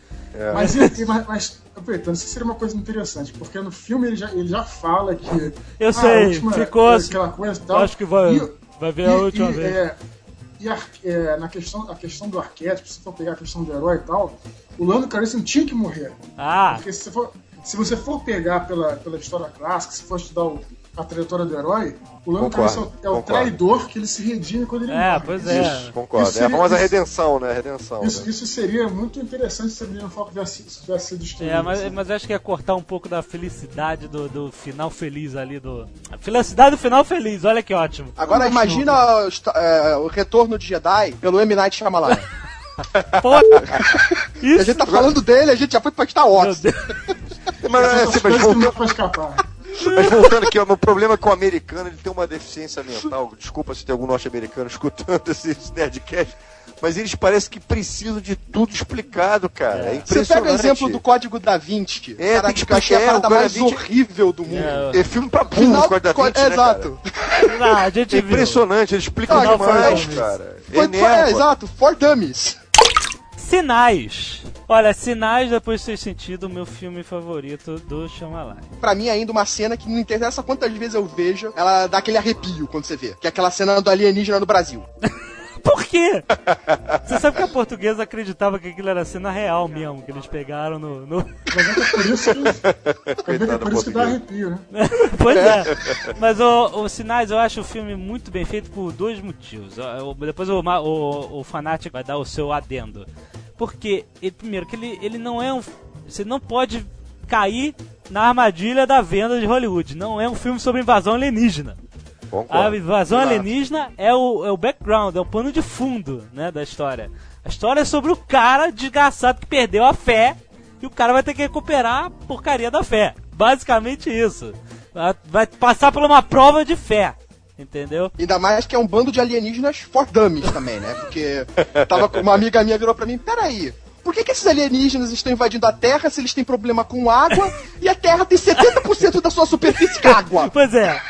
Mas, e- e- mas, mas, aproveitando, isso seria uma coisa interessante, porque no filme ele já, ele já fala que. Eu ah, sei, a última- ficou é, assim. Aquela coisa e tal. Acho que vai, E- vai ver a última e, vez. É, e a- é, na questão, a questão do arquétipo, se for pegar a questão do herói e tal, o Lando Calrissian tinha que morrer. Ah, Porque se, você for, se você for pegar pela, pela história clássica, se for estudar o- a trajetória do herói, o Lando Concordo, Calrissian é o concordo. traidor que ele se redime quando ele É, morre. pois é. Isso, concordo. Isso é a seria- famosa isso- redenção, né? Redenção. Isso, né? isso seria muito interessante se a Millennium Falcon tivesse, tivesse sido destruído. é, mas, assim. mas acho que ia cortar um pouco da felicidade do, do final feliz ali. do A felicidade do final feliz, olha que ótimo. Agora imagina o, é, o retorno de Jedi pelo M. Night Shyamalan. Pô, a isso. gente tá falando dele, a gente já foi pra Star Wars. Mas, é, assim, mas, dá pra escapar. Mas voltando aqui, ó, meu problema é que o americano ele tem uma deficiência mental. Desculpa se tem algum norte-americano escutando esse, Nerdcast. Mas eles parecem que precisam de tudo explicado, cara. É, É. Você pega o exemplo do Código da Vinci. É, cara, tem que que eu achei a explicar, parada o mais Vinci- horrível do mundo. É, É filme pra burro, Final, Código da Vinci, né, exato. Não, a gente É viu. impressionante, eles explicam demais, foi- cara. Foi- foi- é, Enerva. exato, for dummies. Sinais. Olha, Sinais, depois de ter sentido o meu filme favorito do Shyamalan. Pra mim, ainda uma cena que não interessa quantas vezes eu vejo, ela dá aquele arrepio quando você vê. Que é aquela cena do alienígena no Brasil. Por quê? Você sabe que a portuguesa acreditava que aquilo era cena real mesmo, que eles pegaram no. no- Mas é por isso que, é por isso que dá arrepio, né? pois é. Mas o, o Sinais eu acho o filme muito bem feito por dois motivos. Depois o, o, o Fanatic vai dar o seu adendo. Porque, ele- primeiro, que ele, ele não é um. Você não pode cair na armadilha da venda de Hollywood. Não é um filme sobre invasão alienígena. A Concordo. invasão Exato. alienígena é o, é o background, é o pano de fundo né, da história. A história é sobre o cara desgraçado que perdeu a fé e o cara vai ter que recuperar a porcaria da fé. Basicamente isso. Vai- passar por uma prova de fé. Entendeu? Ainda mais que é um bando de alienígenas for dummies também, né? Porque tava com uma amiga minha virou pra mim, peraí, por que, que esses alienígenas estão invadindo a Terra se eles têm problema com água e a Terra tem 70% da sua superfície com água? Pois é.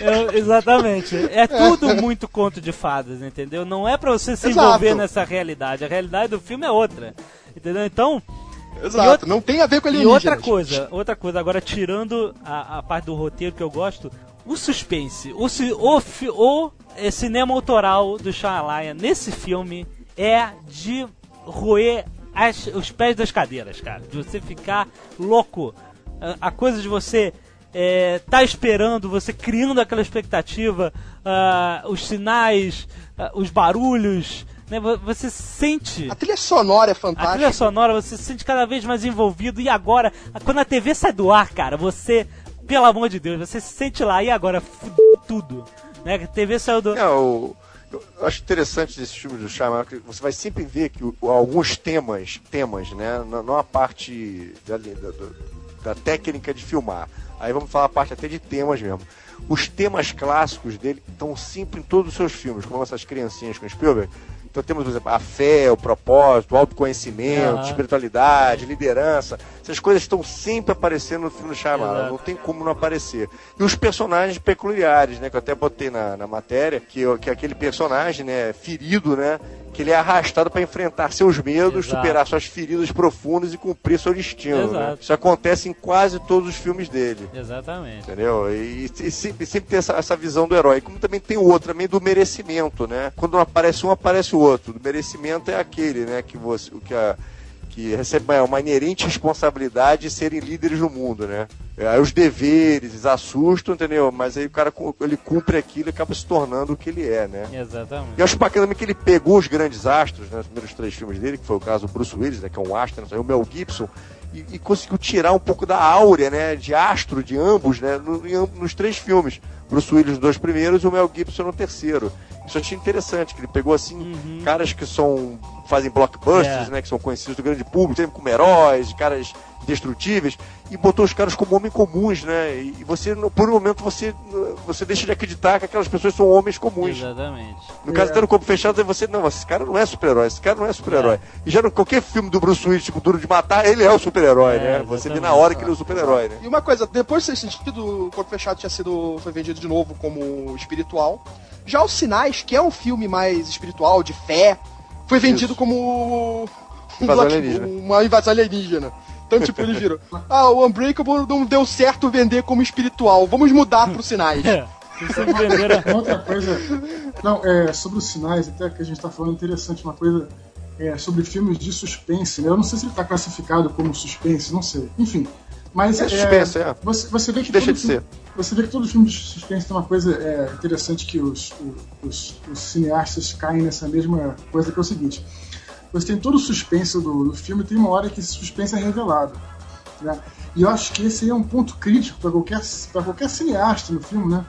Eu- exatamente. É tudo muito conto de fadas, entendeu? Não é pra você se Exato. envolver nessa realidade. A realidade do filme é outra. Entendeu? Então, Exato, outra- não tem a ver com E alienígenas. outra coisa, outra coisa, agora tirando a, a parte do roteiro que eu gosto, o suspense, o, o, o eh, cinema autoral do Shyamalan nesse filme é de roer as- os pés das cadeiras, cara. De você ficar louco. A, a coisa de você é, tá esperando, você criando aquela expectativa, ah, os sinais, ah, os barulhos, né? Vo- Você sente A trilha sonora é a trilha fantástica. sonora, você se sente cada vez mais envolvido. E agora, quando a TV sai do ar, cara, você, pelo amor de Deus, você se sente lá. E agora, fudeu tudo. Né? A TV saiu do. É, o- eu acho interessante desses filmes do Shyamalan que você vai sempre ver que o- alguns temas, temas, né, não a parte da- da- da técnica de filmar. Aí vamos falar a parte até de temas mesmo. Os temas clássicos dele estão sempre em todos os seus filmes, como essas criancinhas com Spielberg. Então temos, por exemplo, a fé, o propósito, o autoconhecimento, Aham. espiritualidade, liderança. Essas coisas estão sempre aparecendo no filme do Shyamalan. Não tem como não aparecer. E os personagens peculiares, né? Que eu até botei na, na matéria, que, que é aquele personagem, né? Ferido, né? Que ele é arrastado para enfrentar seus medos, Exato. superar suas feridas profundas e cumprir seu destino. Né? Isso acontece em quase todos os filmes dele. Exatamente. Entendeu? E, e sempre, sempre tem essa, essa visão do herói. Como também tem o outro, também do merecimento, né? Quando não aparece um, aparece o outro. O merecimento é aquele, né? Que você. o Que, a, que recebe uma, inerente responsabilidade de serem líderes no mundo, né? É, Aí os deveres, assustam, entendeu? Mas aí o cara ele cumpre aquilo e acaba se tornando o que ele é, né? Exatamente. E eu acho bacana também que ele pegou os grandes astros, né, os primeiros três filmes dele, que foi o caso do Bruce Willis, né, que é um astro, né, o Mel Gibson, e, e conseguiu tirar um pouco da áurea, né, de astro de ambos, né, no- em nos três filmes. Bruce Willis nos dois primeiros e o Mel Gibson no terceiro. Isso eu achei interessante, que ele pegou, assim, caras que são fazem blockbusters, É. né, que são conhecidos do grande público, sempre como heróis, caras indestrutíveis, e botou os caras como homens comuns, né? E você, por um momento, você, você deixa de acreditar que aquelas pessoas são homens comuns. Exatamente. No caso, É. no corpo fechado, você, não, esse cara não é super-herói, esse cara não é super-herói. E já no qualquer filme do Bruce Willis, tipo Duro de Matar, ele é o super-herói, É, né? Você vê exatamente. na hora que ele é o super-herói, né? E uma coisa, depois de ter sentido, o Corpo Fechado tinha sido. foi vendido de novo como espiritual. Já os Sinais, que é um filme mais espiritual, de fé, foi vendido Isso. como. um Invasão. Uma invasão alienígena. Então, tipo, eles viram. Ah, o Unbreakable não deu certo vender como espiritual. Vamos mudar pros sinais. É. Outra coisa. Não, é, sobre os sinais, até que a gente tá falando interessante, uma coisa é, sobre filmes de suspense, né? Eu não sei se ele tá classificado como suspense, não sei. Enfim. Mas É suspense, é. Você, você vê que Deixa de filme- ser. Você vê que todo filme de suspense tem uma coisa é, interessante que os, os, os cineastas caem nessa mesma coisa que é o seguinte. Você tem todo o suspense do, do filme, tem uma hora que esse suspense é revelado. Né? E eu acho que esse aí é um ponto crítico para qualquer, pra qualquer cineasta no filme, né?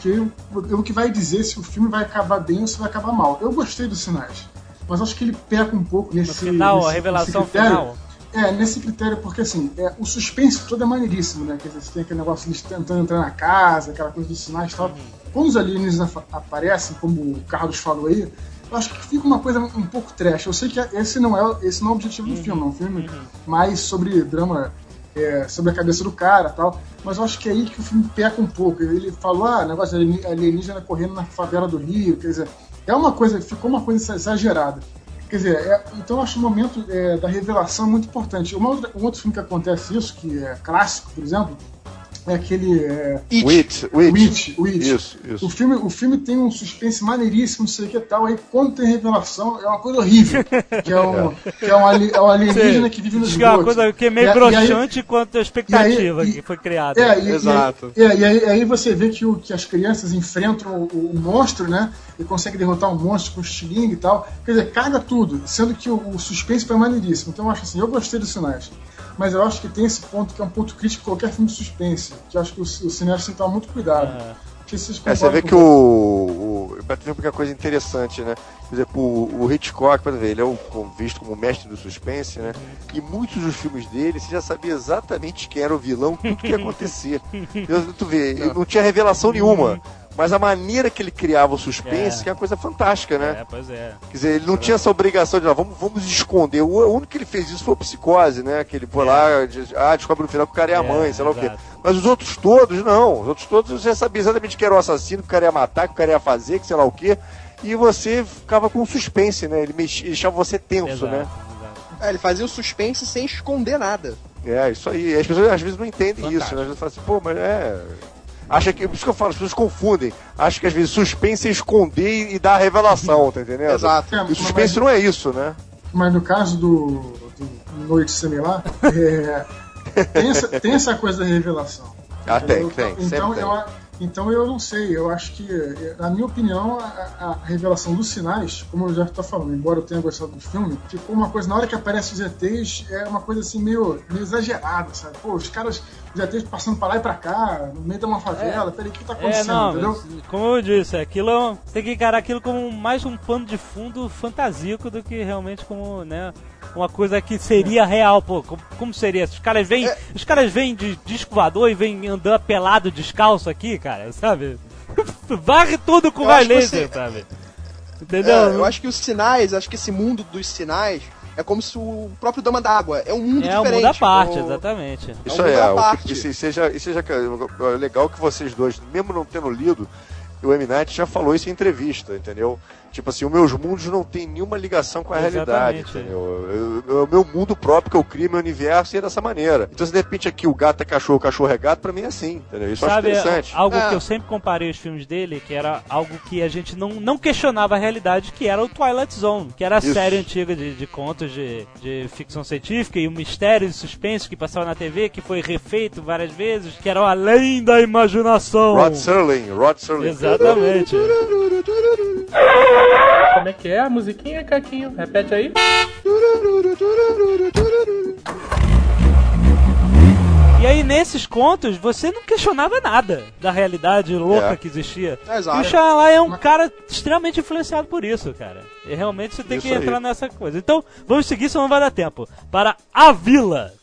Que é o que vai dizer se o filme vai acabar bem ou se vai acabar mal. Eu gostei dos sinais, mas acho que ele peca um pouco nesse, No final, nesse, a revelação critério. final. É, nesse critério, porque assim, é, o suspense todo é maneiríssimo, né? Quer dizer, você tem aquele negócio de tentando entrar na casa, aquela coisa dos sinais e tal. Quando os alienígenas apa- aparecem, como o Carlos falou aí, eu acho que fica uma coisa um pouco trash. Eu sei que esse não é, esse não é o objetivo do filme, é um filme mais sobre drama, é, sobre a cabeça do cara tal. Mas eu acho que é aí que o filme peca um pouco. Ele falou, ah, negócio de alien- alienígena correndo na favela do Rio, quer dizer, é uma coisa, ficou uma coisa exagerada. Quer dizer, é- então eu acho o momento é, da revelação muito importante. Uma outra- um outro filme que acontece isso, que é clássico, por exemplo, é aquele é, It. Witch, Witch. Witch, Witch. Isso, O isso. filme, o filme tem um suspense maneiríssimo, não sei o que tal. Aí quando tem revelação, é uma coisa horrível. Que é um, que é um, ali- é um alienígena que vive no que é uma esgoto. coisa que é meio E e broxante quanto a expectativa e aí- que foi criada. É, e, Exato. E, é, e aí, aí você vê que, o, que as crianças enfrentam o, o monstro, né? E conseguem derrotar o monstro com estilingue e tal. Quer dizer, caga tudo, sendo que o, o suspense foi maneiríssimo. Então eu acho assim, eu gostei dos sinais. Mas eu acho que tem esse ponto que é um ponto crítico de qualquer filme de suspense. Que eu acho que o, o cineasta tem que tomar muito cuidado. É. É, você vê que o. o pra tu ver porque é uma coisa interessante, né? Por exemplo, o, o Hitchcock, por exemplo, ele é o, visto como mestre do suspense, né? E muitos dos filmes dele, você já sabia exatamente quem era o vilão, tudo que ia acontecer. Tu vê, não tinha revelação nenhuma. Mas a maneira que ele criava o suspense É. que é uma coisa fantástica, né? É, pois é. Quer dizer, ele não tinha essa obrigação de, ah, vamos, vamos esconder. O único que ele fez isso foi o Psicose, né? Que ele foi lá, de- ah, descobre no final que o cara é a É, mãe, sei lá o quê. Mas os outros todos, não. Os outros todos você sabia exatamente que era o assassino, que o cara ia matar, que o cara ia fazer, que sei lá o quê. E você ficava com suspense, né? Ele mexia, deixava você tenso, Exato, né? exato. É, ele fazia o suspense sem esconder nada. É, isso aí. E as pessoas às vezes não entendem isso, Fantástico. né? Às vezes falam assim, pô, mas é. Acha que. Por isso que eu falo, as pessoas confundem. Acho que às vezes suspense é esconder e, e dar a revelação, tá entendendo? Exato. É, E o suspense não é isso, né? Mas no caso do, do Noite Similar, é, tem, essa, tem essa coisa da revelação. Ah, tem, tem, Então, sempre eu, então eu não sei, eu acho que, na minha opinião, a, a revelação dos sinais, como eu já estou falando, embora eu tenha gostado do filme, ficou uma coisa, na hora que aparece os ETs, é uma coisa assim meio, meio exagerada, sabe? Pô, os caras, os ETs passando pra lá e pra cá, no meio de uma favela, peraí, o que tá É, acontecendo, não, entendeu? como eu disse, aquilo é tem que encarar aquilo como mais um pano de fundo fantasíaco do que realmente como, né, uma coisa que seria real, pô. Como, como seria? Os caras vêm, É. os caras vêm de disco voador e vêm andando pelado descalço aqui, cara, sabe? Varre tudo com raio acho que laser, você- sabe? Entendeu? É, eu acho que os sinais, acho que esse mundo dos sinais é como se o próprio Dama d'Água é um mundo é um diferente. mundo à parte, o- exatamente. Isso um mundo à é, parte. e, e seja, seja é legal que vocês dois, mesmo não tendo lido, o M. Night já falou isso em entrevista, entendeu? Tipo assim, os meus mundos não tem nenhuma ligação com a realidade, Exatamente. entendeu? Eu- eu- O meu mundo próprio que eu crio, meu universo, é dessa maneira. Então, se de repente aqui o gato é cachorro, o cachorro é gato, pra mim é assim, entendeu? Isso eu acho Sabe, interessante. algo É. que eu sempre comparei os filmes dele, que era algo que a gente não, não questionava a realidade, que era o Twilight Zone, que era a Isso. série antiga de, de contos de, de ficção científica e o mistério e suspense que passava na TV, que foi refeito várias vezes, que era o além da imaginação. Rod Serling, Rod Serling. Exatamente. Como é que é a musiquinha, Caquinho? Repete aí. E aí, nesses contos, você não questionava nada da realidade louca É. que existia. É, exato. E o Shyamalan é um cara extremamente influenciado por isso, cara. E realmente você tem Isso que aí. entrar nessa coisa. Então, vamos seguir, senão não vai dar tempo. Para A Vila.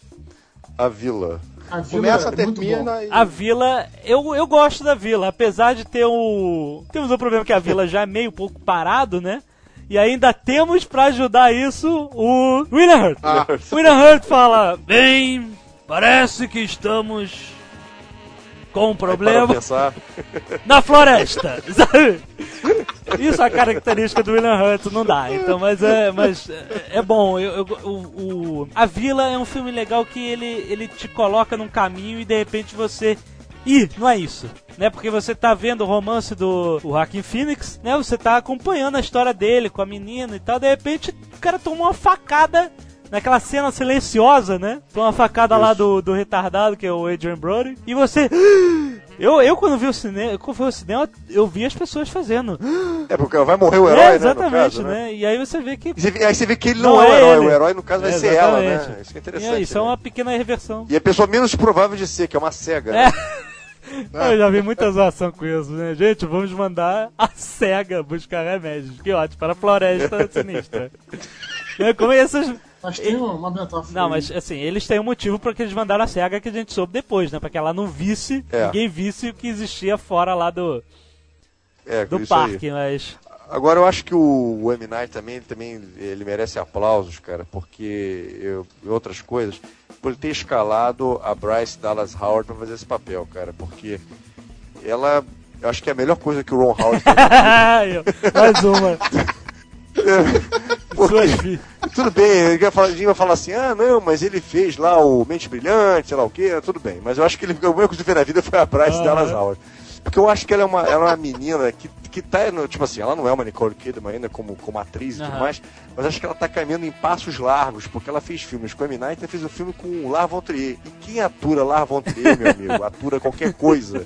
A Vila. A Vila Começa, é termina e... A vila, eu, eu gosto da vila, apesar de ter o. Temos um problema que a vila já é meio pouco parado, né? E ainda temos pra ajudar isso o Winner Hurt. Ah. Winner Hurt fala: Bem, parece que estamos com um problema na floresta. Isso é a característica do William Hurt, não dá. Então, mas é, mas é, é bom. Eu, eu- o, o- a Vila é um filme legal que ele, ele te coloca num caminho e de repente você. Ih, não é isso. Né? Porque você tá vendo o romance do o Phoenix, né? Você tá acompanhando a história dele com a menina e tal. De repente o cara toma uma facada naquela cena silenciosa, né? Toma uma facada lá do, do retardado, que é o Adrian Brody. E você. Eu, eu quando vi o cinema, quando fui ao cinema, eu vi as pessoas fazendo. é porque vai morrer o herói, é, né, no exatamente, caso, né? E aí você vê que. E vê- aí você vê que ele não, Não é o é herói, ele. o herói no caso vai É, ser ela, né? exatamente. Isso é E interessante. é, isso é né? uma pequena reversão. E a pessoa menos provável de ser, que é uma cega. É. né? Eu já vi muita zoação com isso, né? Gente, vamos mandar a SEGA buscar remédios. Que ótimo, para a floresta sinistra. É, Como essas. Mas tem uma metáfora. Não, aí. mas assim, eles têm um motivo para que eles mandaram a SEGA que a gente soube depois, né? Pra que ela não visse, É. ninguém visse o que existia fora lá do, É, do isso aí. parque, mas. Agora eu acho que o, o M. Night também, ele também ele merece aplausos, cara, porque eu, e outras coisas, por ele ter escalado a Bryce Dallas Howard pra fazer esse papel, cara, porque ela, eu acho que é a melhor coisa que o Ron Howard fez. mais uma. Porque- tudo bem, ele vai falar, vai falar assim, ah não, mas ele fez lá o Mente Brilhante, sei lá o que, tudo bem. Mas eu acho que ele, a única coisa que fez na vida foi a Bryce Aham. Dallas Howard. Porque eu acho que ela é uma, ela é uma menina que, que tá, tipo assim, ela não é uma Nicole Kidman ainda como, como atriz e tudo Aham. mais, mas acho que ela tá caminhando em passos largos, porque ela fez filmes com a M. Night e fez um filme com o Lars von Trier. E quem atura Lars von Trier, meu amigo? Atura qualquer coisa.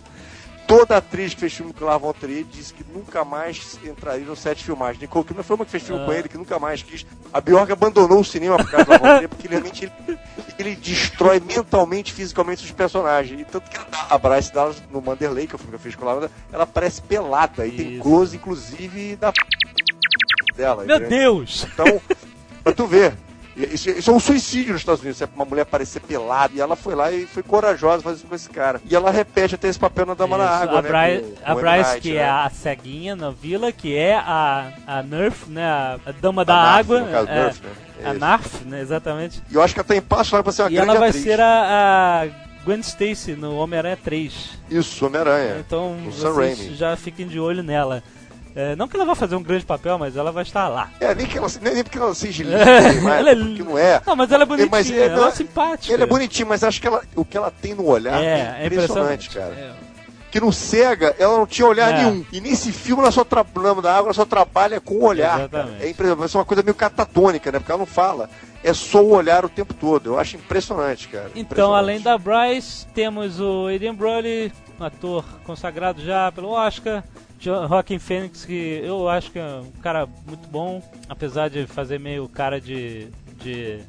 Toda atriz que fez filme com Lars von Trier disse que nunca mais entraria no set de filmagem. Nicole Kidman foi uma que fez filme Ah. com ele, que nunca mais quis. A Bjork abandonou o cinema por causa do Lars von Trier, porque realmente ele, ele destrói mentalmente, fisicamente os personagens. E tanto que a Bryce Dallas, no Manderley, que é o filme que eu fiz com ela, ela parece pelada. E tem Isso. close, inclusive, da dela. Meu entendeu? Deus! Então, pra tu ver. E Isso, isso é um suicídio nos Estados Unidos, se uma mulher parecer pelada. E ela foi lá e foi corajosa fazer isso com esse cara. E ela repete até esse papel na Dama na Isso, Água, a né? Bryce, com- a com. Bryce, Night, que né? é a ceguinha na vila, que é a, a Nerf, né? A, a dama da Narf, água. no caso, é, Nerf, né? a. Narf, né? Exatamente. E eu acho que ela tá em passo lá pra ser uma e grande ela vai atriz. ser a, a Gwen Stacy no Homem-Aranha 3. Isso, Homem-Aranha. Então vocês já fiquem de olho nela. É, não que ela vá fazer um grande papel, mas ela vai estar lá. É, nem, que ela, nem, porque ela seja linda É, ela é porque não é. Não, mas ela é bonitinha, Mas é- ela é simpática. Ela é bonitinha, mas acho que ela, o que ela tem no olhar É, é impressionante, cara. É. Que no Cega, ela não tinha olhar É. nenhum. E nesse filme, ela só trabalha da água, ela só trabalha com o olhar. cara. É impressionante. É uma coisa meio catatônica, né? Porque ela não fala. É só o olhar o tempo todo. Eu acho impressionante, cara. Então, Impressionante. além da Bryce, temos o Adrian Brody, um ator consagrado já pelo Oscar. Jo- Joaquin Phoenix, que eu acho que é um cara muito bom, apesar de fazer meio cara de, de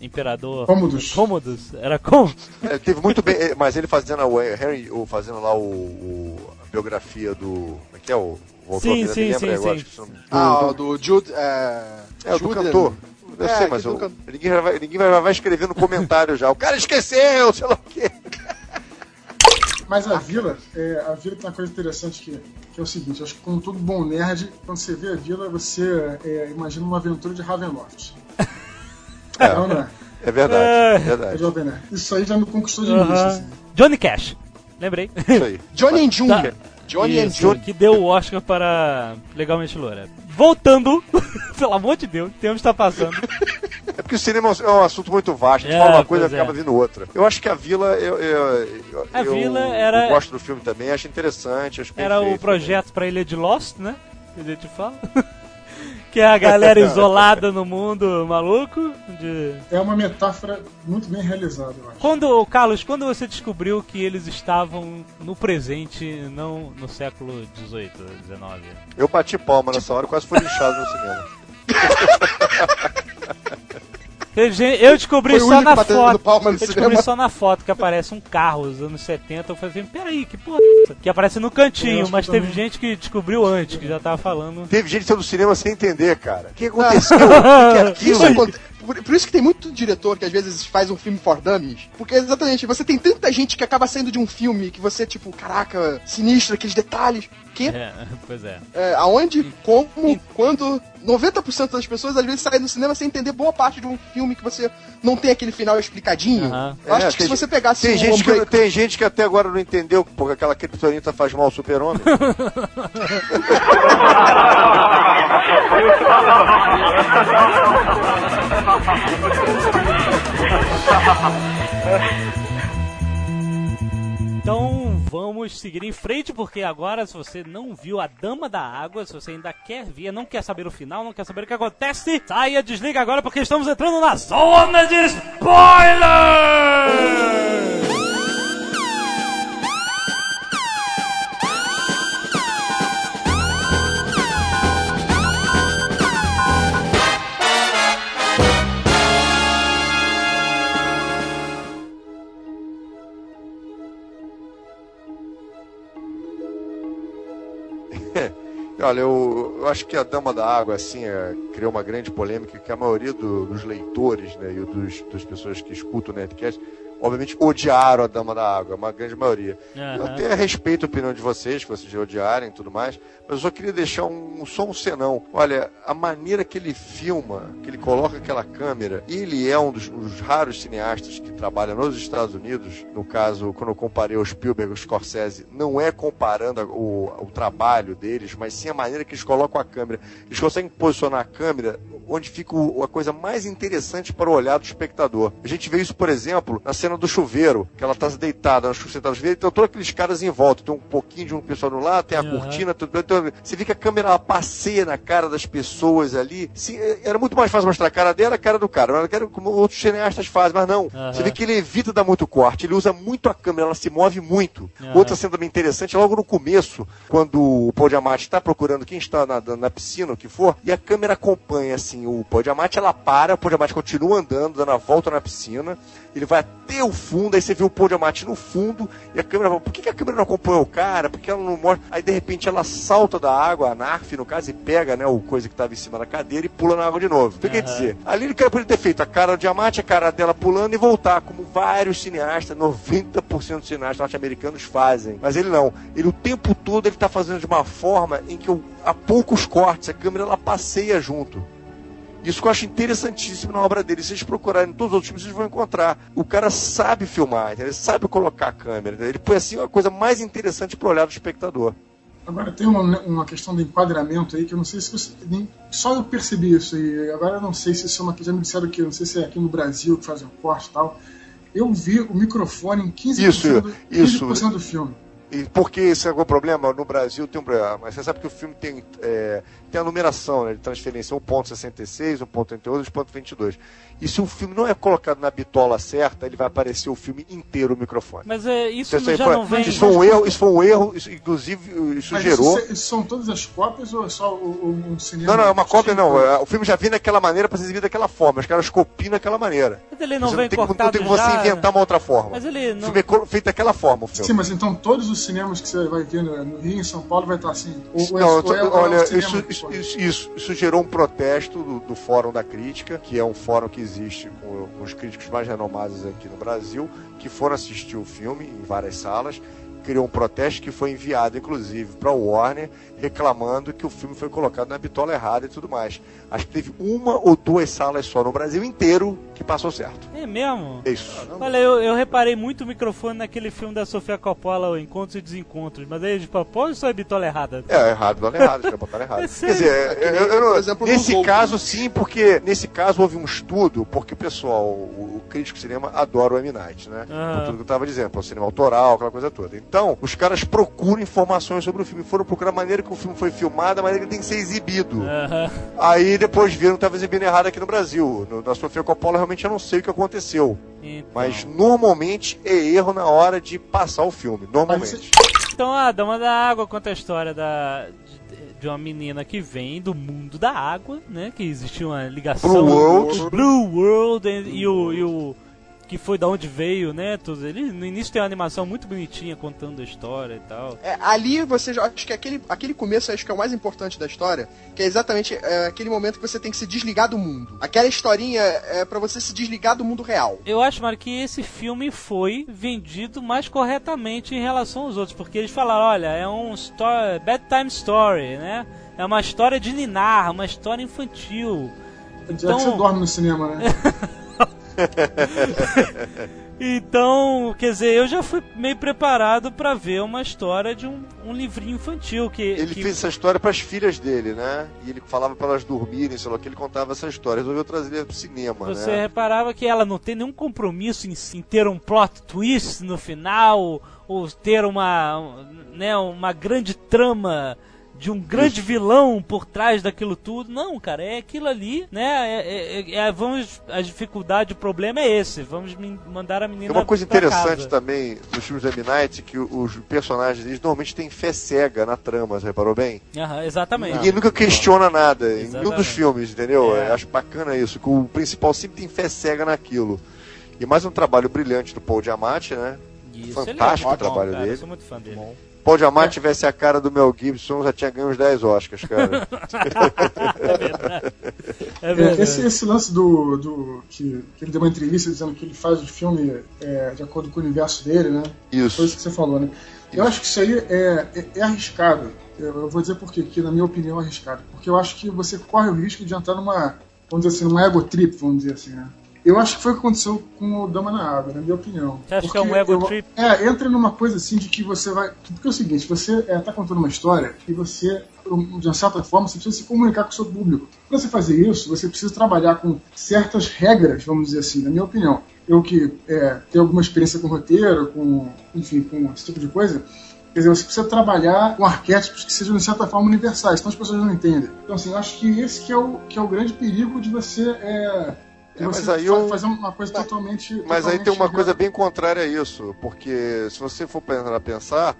imperador. Cômodos. Cômodos, era como? É, teve muito bem. é, Mas ele fazendo o Harry, o, fazendo lá o, o- a biografia do. Como é que é o. Sim, sim, sim, agora, sim. Ah, Do- o do Jude. É, É, o do Jude- cantor. Eu É, sei, mas do eu- can- ninguém, vai, ninguém vai, vai escrever no comentário já. O cara esqueceu, sei lá o quê. Mas a vila, é, a vila tem uma coisa interessante que, que é o seguinte, acho que como todo bom nerd, quando você vê a vila, você é, imagina uma aventura de Ravenloft. É. Não, não é? É verdade, É. É verdade. Jovem Nerd. Isso aí já me conquistou de início. Aham. assim. Johnny Cash, lembrei. Isso aí. Johnny and June. Tá. Johnny and Isso, June. que deu o Oscar para Legalmente Loura. Voltando, pelo amor de Deus, o tempo está passando. Porque o cinema é um assunto muito vasto. A gente É, fala uma coisa e é. acaba vindo outra. Eu acho que a Vila. Eu, eu, eu- A eu- Vila era- Eu gosto do filme também, acho interessante. Acho Era o projeto para Ilha de Lost, né? Que a gente fala. que é a galera isolada no mundo maluco. De... É uma metáfora muito bem realizada, eu acho. Quando, Carlos, quando você descobriu que eles estavam no presente, não no século XVIII, XIX? Eu bati palma nessa hora e quase fui lixado no cinema. Eu, gente- eu descobri só na foto. Eu descobri só na foto que aparece um carro dos anos 70. Eu falei assim, peraí, que porra é essa? Que aparece no cantinho, mas que teve também. gente que descobriu antes, que já tava falando. Teve gente saindo do cinema sem entender, cara. O que aconteceu? O que é aquilo? Isso, aconte- Por, por isso que tem muito diretor que às vezes faz um filme for dummies. Porque exatamente, você tem tanta gente que acaba saindo de um filme que você, tipo, caraca, sinistro, aqueles detalhes. Que? É, pois é. É, aonde, como, quando 90% das pessoas às vezes saem do cinema sem entender boa parte de um filme que você não tem aquele final explicadinho. Aham. Eu acho É, que se você pegasse Tem um gente, que, tem gente que até agora não entendeu porque aquela criptonita faz mal ao super-homem. Então vamos seguir em frente, porque agora, se você não viu a Dama da Água, se você ainda quer ver, não quer saber o final, não quer saber o que acontece, saia, desliga agora, porque estamos entrando na zona de spoiler! Olha, eu, eu acho que a Dama da Água, assim, é, criou uma grande polêmica que a maioria do- dos leitores, né, e dos, das pessoas que escutam o Nerdcast, obviamente odiaram a Dama da Água, uma grande maioria. Eu Aham. até respeito a opinião de vocês, que vocês odiarem e tudo mais, mas eu só queria deixar um, só um senão. Olha, a maneira que ele filma, que ele coloca aquela câmera, ele é um dos, dos raros cineastas que trabalha nos Estados Unidos, no caso, quando eu comparei o Spielberg e o Scorsese, não é comparando a- o, o trabalho deles, mas sim a maneira que eles colocam a câmera. Eles conseguem posicionar a câmera onde fica o- a coisa mais interessante para o olhar do espectador. A gente vê isso, por exemplo, na cena do chuveiro, que ela está deitada no chuveiro, no chuveiro, então todos aqueles caras em volta, tem um pouquinho de um pessoal do lado, tem a Aham. cortina, tudo, então, você vê que a câmera ela passeia na cara das pessoas ali. Se- era muito mais fácil mostrar a cara dela, a cara do cara, Ela quer como outros cineastas fazem, mas não. Aham. Você vê que ele evita dar muito corte, ele usa muito a câmera, ela se move muito. Aham. Outra cena também interessante, logo no começo, quando o Paul Diamante está procurando quem está nadando na piscina, o que for, e a câmera acompanha assim o Paul Diamante, ela para, o Paul Diamante continua andando, dando a volta na piscina, ele vai até o fundo, aí você vê o Paul Diamante no fundo, e a câmera fala, por que, que a câmera não acompanha o cara? Por que ela não mostra? Aí de repente ela salta da água, a Narf no caso, e pega, né, o coisa que estava em cima da cadeira e pula na água de novo. Então quer Aham. dizer, ali ele poderia ter feito a cara do Diamante, a cara dela pulando e voltar, como vários cineastas, 90% dos cineastas norte-americanos fazem. Mas ele não. Ele o tempo todo ele tá fazendo de uma forma em que eu- há poucos cortes, a câmera ela passeia junto. Isso que eu acho interessantíssimo na obra dele. Se vocês procurarem em todos os outros filmes, vocês vão encontrar. O cara sabe filmar, ele sabe colocar a câmera. Ele põe assim uma coisa mais interessante pro olhar do espectador. Agora tem uma, uma questão de enquadramento aí que eu não sei se você. Nem, só eu percebi isso aí. Agora eu não sei se isso é uma que já me disseram que não sei se é aqui no Brasil que fazem o corte e tal. Eu vi o microfone em 15%, Isso, do, isso. 15% do filme. E por que isso é algum problema? No Brasil tem um problema. Mas você sabe que o filme tem, é, tem a numeração né, de transferência 1.66, 1.38 e 1.22. E se o filme não é colocado na bitola certa, ele vai aparecer o filme inteiro o microfone. Mas é, isso Isso, aí já foi, não vem. isso foi um erro, isso foi um erro, isso, inclusive isso Mas gerou. isso, isso são todas as cópias ou é só o, o, o cinema? Não, não, é uma cópia não. Tipo, É, O filme já vem daquela maneira para ser exibido daquela forma. Os caras copiam daquela maneira. Mas ele não Você vem tem, como- cortado tem como você já. inventar uma outra forma. Mas ele O não. filme é feito daquela forma, o filme. Sim, mas então todos os cinemas que você vai ver no, Rio, em São Paulo, vai estar assim. Ou, Não, ou é- ou é olha, o isso, isso- isso gerou um protesto do, do Fórum da Crítica, que é um fórum que existe com, com os críticos mais renomados aqui no Brasil, que foram assistir o filme em várias salas, criou um protesto que foi enviado, inclusive, para o Warner, reclamando que o filme foi colocado na bitola errada e tudo mais. Acho que teve uma ou duas salas só no Brasil inteiro que passou certo. É mesmo? É isso. Olha, eu, eu reparei muito o microfone naquele filme da Sofia Coppola, o Encontros e Desencontros, mas aí falam, pô, isso é bitola errada. É, errado, bitola errada, já botaram errado. É Quer dizer, eu- eu não- Por exemplo, nesse caso sim, porque nesse caso houve um estudo, porque o pessoal, o, o crítico de cinema adora o M. Night, né? Ah. Por tudo que eu tava dizendo, o cinema autoral, aquela coisa toda. Então, os caras procuram informações sobre o filme, foram procurar a maneira que o filme foi filmado, a maneira que ele tem que ser exibido. Aham. Aí depois viram que estava exibindo errado aqui no Brasil. No, na Sofia Coppola, realmente eu não sei o que aconteceu. Então. Mas normalmente é erro na hora de passar o filme. Normalmente. Então a Dama da Água conta a história da, de, de uma menina que vem do mundo da água, né? Que existe uma ligação. Blue World. Blue World e, e o. E o que foi da onde veio, né? Tudo. Ele no início tem uma animação muito bonitinha contando a história e tal. É, ali você já acho que aquele, aquele começo acho que é o mais importante da história, que é exatamente é, aquele momento que você tem que se desligar do mundo. Aquela historinha é para você se desligar do mundo real. Eu acho, Mário, que esse filme foi vendido mais corretamente em relação aos outros, porque eles falaram, olha, é um story, bedtime story, né? É uma história de ninar, uma história infantil. Já que você dorme no cinema, né? Então, quer dizer, eu já fui meio preparado pra ver uma história de um, um livrinho infantil que Ele que- fez essa história pras filhas dele, né? E ele falava pra elas dormirem, sei lá, que ele contava essa história. Resolveu trazer ele pro cinema, Você né? reparava que ela não tem nenhum compromisso em, em ter um plot twist no final, ou ter uma, né, uma grande trama de um grande vilão por trás daquilo tudo. Não, cara, é aquilo ali, né? É, é- é- vamos, a dificuldade, o problema é esse. Vamos mandar a Tem menina uma coisa pra interessante casa. também nos filmes da M. Night, que os personagens eles normalmente têm fé cega na trama, você reparou bem? Aham, exatamente. Ninguém nunca questiona nada em nenhum Exatamente. dos filmes, entendeu? É. Acho bacana isso, que o principal sempre tem fé cega naquilo. E mais um trabalho brilhante do Paul Giamatti, né? Isso, fantástico ele é o trabalho cara, dele. Eu sou muito fã dele. Paul Giamatti tivesse a cara do Mel Gibson, já tinha ganho uns 10 Oscars, cara. É verdade. É É, verdade. esse, esse lance do. do que, que ele deu uma entrevista dizendo que ele faz o filme é, de acordo com o universo dele, né? Foi isso Isso. que você falou, né? Eu acho que isso aí é, é, é arriscado. Eu, eu vou dizer por quê, que na minha opinião é arriscado. Porque eu acho que você corre o risco de entrar numa, vamos dizer assim, numa ego trip, vamos dizer assim, né? Eu acho que foi o que aconteceu com o Dama na Água, na minha opinião. Você acha que é um Porque ego eu- trip? É, entra numa coisa assim de que você vai. Porque é o seguinte, você é, tá contando uma história e você, de uma certa forma, você precisa se comunicar com o seu público. Para você fazer isso, você precisa trabalhar com certas regras, vamos dizer assim, na minha opinião. Eu que é, tenho alguma experiência com roteiro, com, enfim, com esse tipo de coisa, Quer dizer, você precisa trabalhar com arquétipos que sejam, de certa forma, universais, senão as pessoas não entendem. Então, assim, eu acho que esse que é o, que é o grande perigo de você, é, É, mas aí eu- fazer uma coisa totalmente. Mas aí totalmente tem uma coisa bem contrária a isso, porque se você for para pensar,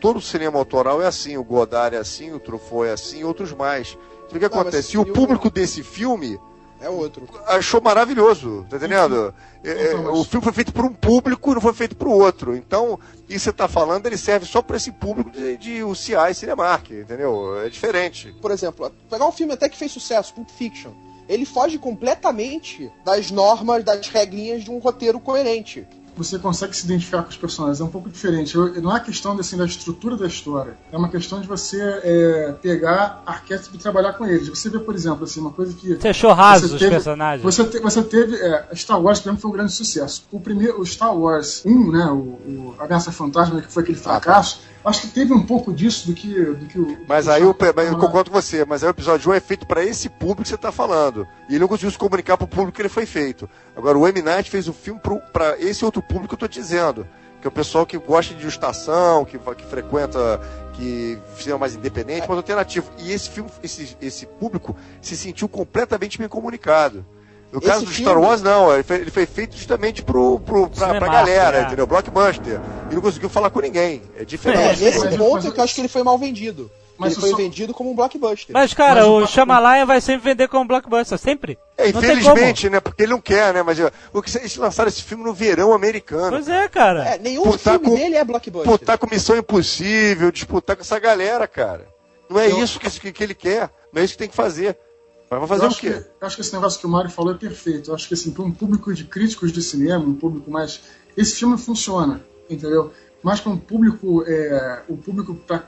todo cinema autoral é assim, o Godard é assim, o Truffaut é assim, outros mais. Então, o que mas acontece? E o eu- público desse filme É outro. achou maravilhoso, tá entendendo? É, é, Então, mas- O filme foi feito por um público e não foi feito por outro. Então, isso que você tá falando, ele serve só para esse público de, de UCI e Cinemark, entendeu? É diferente. Por exemplo, pegar um filme até que fez sucesso, Pulp Fiction. Ele foge completamente das normas, das regrinhas de um roteiro coerente. você consegue se identificar com os personagens. É um pouco diferente. Eu- não é questão assim, da estrutura da história. É uma questão de você é, pegar arquétipos e trabalhar com eles. Você vê, por exemplo, assim, uma coisa que. Você achou raso Você os teve- personagens? Você, te- você teve. É, Star Wars, por exemplo, foi um grande sucesso. O primeiro, o Star Wars 1, né? O, o Ameaça Fantasma, que foi aquele fracasso, acho que teve um pouco disso do que, do que o. Mas o aí eu, mas eu concordo com você, mas aí o episódio 1 é feito para esse público que você tá falando. E ele não conseguiu se comunicar pro público que ele foi feito. Agora o M. Night fez o filme para esse outro público que eu tô te dizendo. Que é o pessoal que gosta de ilustração, que, que frequenta, que cinema mais independente, mais alternativo. E esse filme, esse, esse público se sentiu completamente bem comunicado. No Esse caso do filme- Star Wars, não. Ele foi, ele foi feito justamente pro, pro, pra, pra galera, é. entendeu? Blockbuster. E não conseguiu falar com ninguém. É É, diferente. nesse mas- ponto mas- é que eu acho que ele foi mal vendido. Mas ele o foi só- vendido como um blockbuster. Mas, cara, Mas o o Shyamalan vai sempre vender como blockbuster, sempre. É, infelizmente, né? Porque ele não quer, né? Mas o que eles lançaram esse filme no verão americano. Pois é, cara. É, nenhum Disputar filme com- dele é blockbuster. Disputar com Missão Impossível, disputar com essa galera, cara. Não é Eu- isso que, que, que ele quer. Não é isso que tem que fazer. Mas vai fazer o quê? Que, acho que esse negócio que o Mário falou é perfeito. Eu acho que assim, para um público de críticos de cinema, um público mais. Esse filme funciona, entendeu? Mas para um público. É, o público para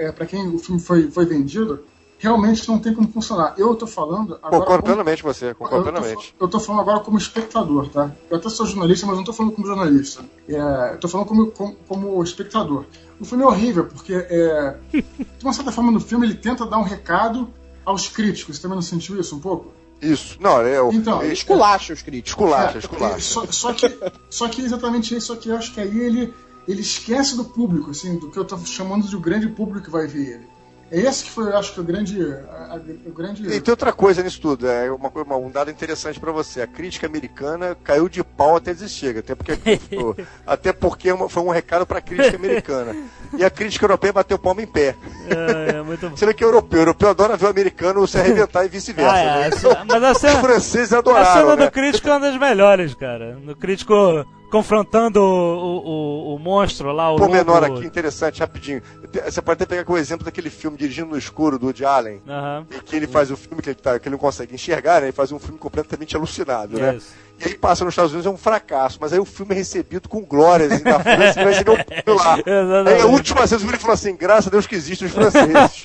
é, quem o filme foi, foi vendido, realmente não tem como funcionar. Eu tô falando agora. Concordo como- plenamente com você, concordo plenamente. eu tô falando agora como espectador, tá? Eu até sou jornalista, mas não tô falando como jornalista. É, tô falando como, como, como espectador. O filme é horrível, porque, é, de uma certa forma, no filme ele tenta dar um recado aos críticos. Você também não sentiu isso um pouco? Isso. Não, é o. Então, é- Esculacha os críticos. Esculacha, É, esculacha. Só, só que, só que exatamente isso aqui, eu acho que aí ele, ele esquece do público, assim, do que eu tô chamando de o grande público que vai ver ele. É esse que foi, eu acho que o grande. a- a- o grande E tem outra coisa nisso tudo, é uma, coisa- uma- um dado interessante pra você. A crítica americana caiu de pau até desistir, até porque, até porque uma- foi um recado pra crítica americana. E a crítica europeia bateu palma em pé. É, é muito bom. Você vê que é europeu, o europeu adora ver o americano se arrebentar e vice-versa. Ah, é, né? essa- mas a Os cena, franceses a adoraram, cena né? do crítico é uma das melhores, cara. No crítico confrontando o, o, o monstro lá, o menor lobo. aqui, interessante, rapidinho. Você pode até pegar como exemplo daquele filme Dirigindo no Escuro, do Woody Allen, Aham. em que ele faz o filme que ele, tá, que ele não consegue enxergar, né? Ele faz um filme completamente alucinado, né? E aí passa nos Estados Unidos, é um fracasso, mas aí o filme é recebido com glórias assim, na França e vai receber um prêmio lá. Exatamente. Aí a última vez o filme falou assim, graças a Deus que existem os franceses.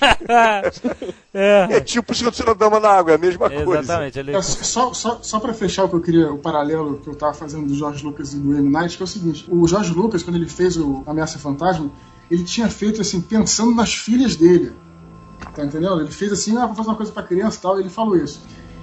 é, é tipo o Senhor do Dama na Água, é a mesma coisa. exatamente. Ele... É, só, só, só pra fechar o que eu queria, o paralelo que eu tava fazendo do George Lucas e do M. Night, que é o seguinte: o George Lucas, quando ele fez o Ameaça Fantasma, ele tinha feito assim, pensando nas filhas dele. Tá entendendo? Ele fez assim, ah, vou fazer uma coisa pra criança e tal, e ele falou isso.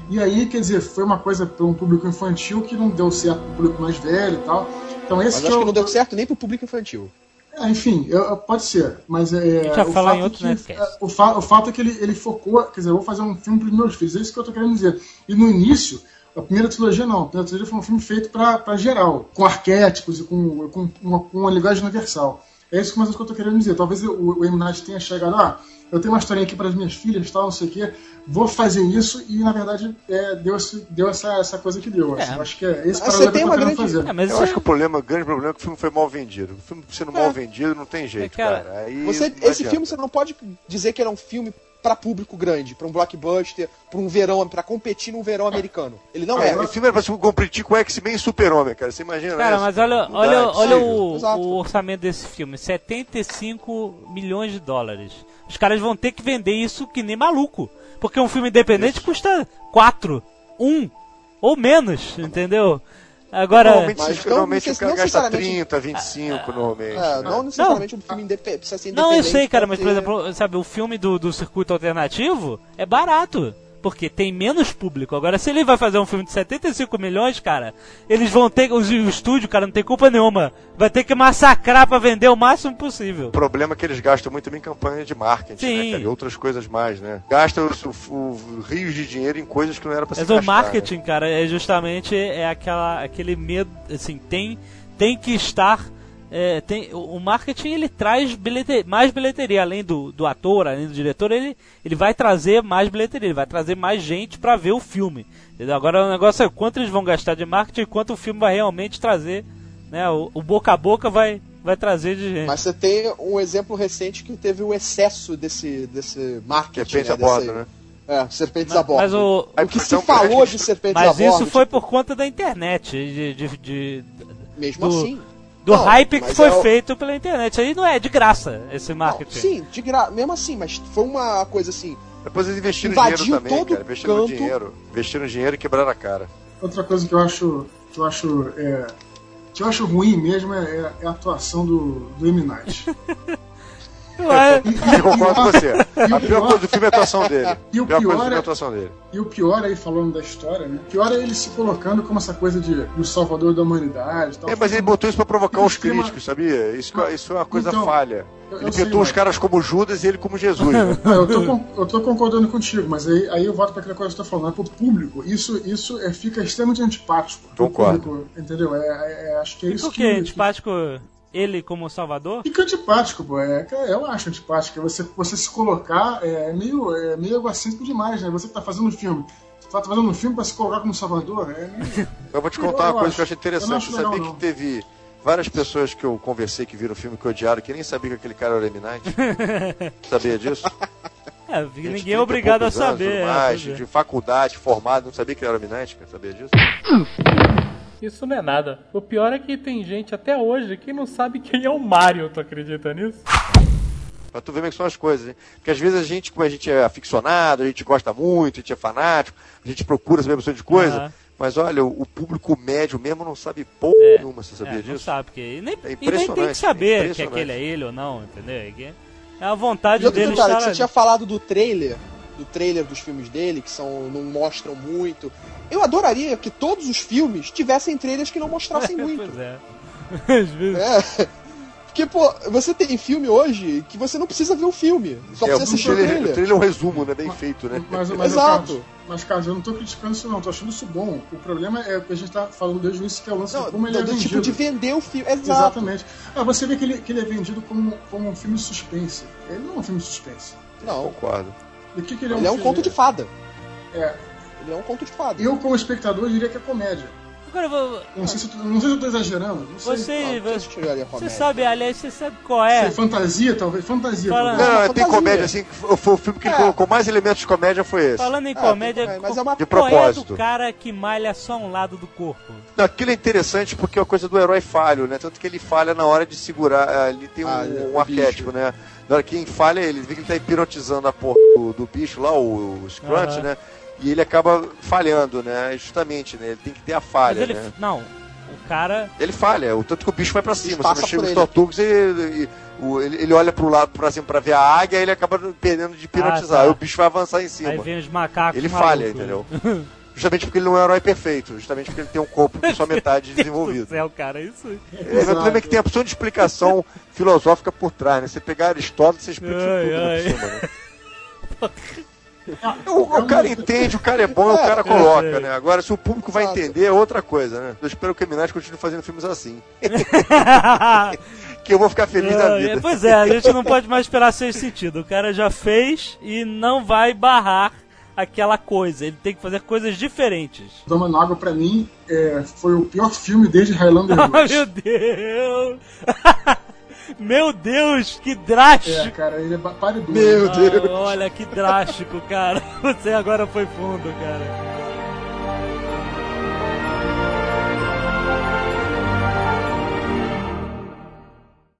E aí, quer dizer, foi uma coisa pra um público infantil que não deu certo pro público mais velho e tal. Então esse Mas que acho é que o- não deu certo nem pro público infantil. é, enfim, eu- pode ser, mas é. gente vai o falar fato em outro que, Nerdcast. é, o, fa- o fato é que ele, ele focou, quer dizer, eu vou fazer um filme pros meus filhos, é isso que eu tô querendo dizer. E no início, a primeira trilogia não, a primeira trilogia foi um filme feito pra, pra geral, com arquétipos e com, com, uma, com uma linguagem universal. É isso que mais que eu tô querendo dizer. Talvez o, o M. Night tenha chegado, ah, eu tenho uma historinha aqui para as minhas filhas, tal, não sei o quê, vou fazer isso, e na verdade é, deu, deu essa, essa coisa que deu. assim. É. Eu acho que é esse Ah, você que tem uma grande- fazer. É, mas Eu acho que o problema, o grande problema é que o filme foi mal vendido. O filme sendo mal É. vendido não tem jeito, cara, cara. Aí Você, esse filme você não pode dizer que ele é um filme pra público grande, pra um blockbuster, pra um verão, pra competir num verão americano. Ele não É, é. o filme era pra se competir com X-Men e Super-Homem, cara. Você imagina, Cara, né? mas olha, olha, olha é o, o orçamento desse filme: 75 milhões de dólares. Os caras vão ter que vender isso que nem maluco. Porque um filme independente custa 4, 1 ou menos, entendeu? Agora. Normalmente, Mas normalmente o cara gasta necessariamente- 30, 25, normalmente. É, né? não necessariamente um filme indepe- precisa ser Não, eu independente sei, cara, mas por exemplo, sabe, o filme do, do circuito alternativo é barato. Porque tem menos público. Agora, se ele vai fazer um filme de 75 milhões, cara, eles vão ter. os- O estúdio, cara, não tem culpa nenhuma. Vai ter que massacrar pra vender o máximo possível. O problema é que eles gastam muito em campanha de marketing, Sim. né? E outras coisas mais, né? Gastam o, o- rios de dinheiro em coisas que não era pra ser Mas o marketing, cara, é justamente é aquela, aquele medo, assim, tem, tem que estar. É, tem, o marketing ele traz bilhete- mais bilheteria, além do, do ator, além do diretor, ele, ele vai trazer mais bilheteria, ele vai trazer mais gente pra ver o filme. entendeu? Agora o negócio é quanto eles vão gastar de marketing e quanto o filme vai realmente trazer. Né? O, o boca a boca vai, vai trazer de gente. Mas você tem um exemplo recente que teve o excesso desse, desse marketing. Serpente né, a bordo, desse- né? É, serpentes Mas- a bordo. mas o- o que se falou acho de serpentes a Mas isso foi tipo, por conta da internet, de, de, de- mesmo do- assim. Do Não, hype que foi é o- feito pela internet. Aí não é de graça esse Não, marketing. sim, de gra... mesmo assim, mas foi uma coisa assim. Depois eles investiram dinheiro também, todo cara. Investiram canto. dinheiro. Investiram dinheiro e quebraram a cara. Outra coisa que eu acho que eu acho é, que eu acho ruim mesmo é, é- é a atuação do, do M. Night. Ué, Eu concordo com você. E o A pior coisa do filme é a atuação dele. E o pior coisa pior é é- a atuação dele. E o pior aí, falando da história, né? O pior é ele se colocando como essa coisa de o salvador da humanidade. e Tal. É, mas ele botou isso pra provocar os Extrema- críticos, sabia? Isso, que- isso é uma coisa Então, falha. eu- Ele pintou os caras como Judas e ele como Jesus. né? Não, eu, tô, eu tô concordando contigo, mas aí, aí eu volto para aquela coisa que eu tô falando. É pro público, isso, isso é, fica extremamente antipático. Concordo. Público, entendeu? É, é- é- acho que é isso por que. que? que- Antipático ele como Salvador? Fica antipático, pô. É, que eu acho antipático. É Você, você se colocar é meio, é meio egocêntrico demais, né? Você que tá fazendo um filme. Você tá fazendo um filme pra se colocar como Salvador. É meio... Eu vou te Eu- contar eu uma coisa acho. que eu achei Eu interessante. legal, sabia não. que teve várias pessoas que eu conversei que viram o filme que odiaram, que nem sabia que aquele cara era. Night? sabia disso? É, ninguém 30 é obrigado a anos, saber. é, mais, é. de faculdade, formado, não sabia que ele era cara? Sabia disso? Isso não é nada. O pior é que tem gente até hoje que não sabe quem é o Mario, tu acredita nisso? Pra tu ver como é que são as coisas, hein? Porque às vezes a gente, como a gente é aficionado, a gente gosta muito, a gente é fanático, a gente procura saber bastante de coisa, Aham. mas olha, o, público médio mesmo não sabe porra É. nenhuma, você sabia É, não disso? sabe, porque e nem, É e nem tem que saber que impressionante. aquele é ele ou não, entendeu? É que É a vontade E outro dele detalhe, estar que você tinha falado do trailer, do trailer dos filmes dele, que são não mostram muito. Eu adoraria que todos os filmes tivessem trailers que não mostrassem muito. Pois é. Às vezes. É. Porque, pô, você tem filme hoje que você não precisa ver o filme. Só É, precisa assistir o trailer, o trailer. trailer é um resumo, né? Bem feito, né? Mas, mas, Exato. Carlos, mas, Carlos, eu não tô criticando isso, não. Tô achando isso bom. O problema é que a gente tá falando desde o início, que é o lance Não, de como ele é do vendido. tipo de vender o filme. Exato. Exatamente. Ah, você vê que ele, que ele é vendido como, como um filme de suspense. Ele não é um filme de suspense. Não, Concordo. Que, que ele é ele é um conto de fada. É. Ele é um conto de fada. Eu, como espectador, diria que é comédia. Agora, vo- Não sei se, eu tô- não sei se eu tô exagerando. Não sei. você, Não, você, você você sabe, aliás, você sabe qual Sei, é? fantasia, talvez. Fantasia. Não, uma não, tem fantasia. comédia assim, foi o filme que É. colocou mais elementos de comédia foi esse. Falando em É, comédia, tem- mas é uma- De qual é do propósito. cara que malha só um lado do corpo? Não, aquilo é interessante porque é uma coisa do herói falho, né? Tanto que ele falha na hora de segurar. ah, Ele tem um, Ah, é, um o arquétipo, né? Na hora que quem falha, ele vê que ele tá hipnotizando a porra do, do bicho lá, o, o Scrunch, Aham. né? E ele acaba falhando, né? Justamente, né? Ele tem que ter a Mas falha, ele. né? Não. O cara. Ele falha, o tanto que o bicho vai pra cima. passa Você não chega por os ele. tortugas e, e- o- ele, ele olha pro lado, pra cima pra ver a águia e ele acaba perdendo de hipnotizar. Ah, tá. Aí o bicho vai avançar em cima. Aí vem os macacos. Ele malucos. falha, entendeu? Justamente porque ele não é um herói perfeito, justamente porque ele tem um corpo com só metade Meu Deus do desenvolvido. céu, cara, isso. É, o problema é que tem a opção de explicação filosófica por trás, né? Você pegar Aristóteles, você explica Ai, tudo ai. por cima, né? O, o cara entende, o cara é bom, o cara É, coloca, é. né? Agora, se o público vai entender, é outra coisa, né? Eu espero que o Minaj continue fazendo filmes assim. que eu vou ficar feliz da É, vida. pois é, a gente não pode mais esperar ser sentido. O cara já fez e não vai barrar aquela coisa. Ele tem que fazer coisas diferentes. Dama na Água, pra mim, é, foi o pior filme desde Highlander Ah, 2. meu Deus! meu Deus, que drástico! É, cara, ele é pare Meu Ah, Deus. olha que drástico, cara. Você agora foi fundo, cara.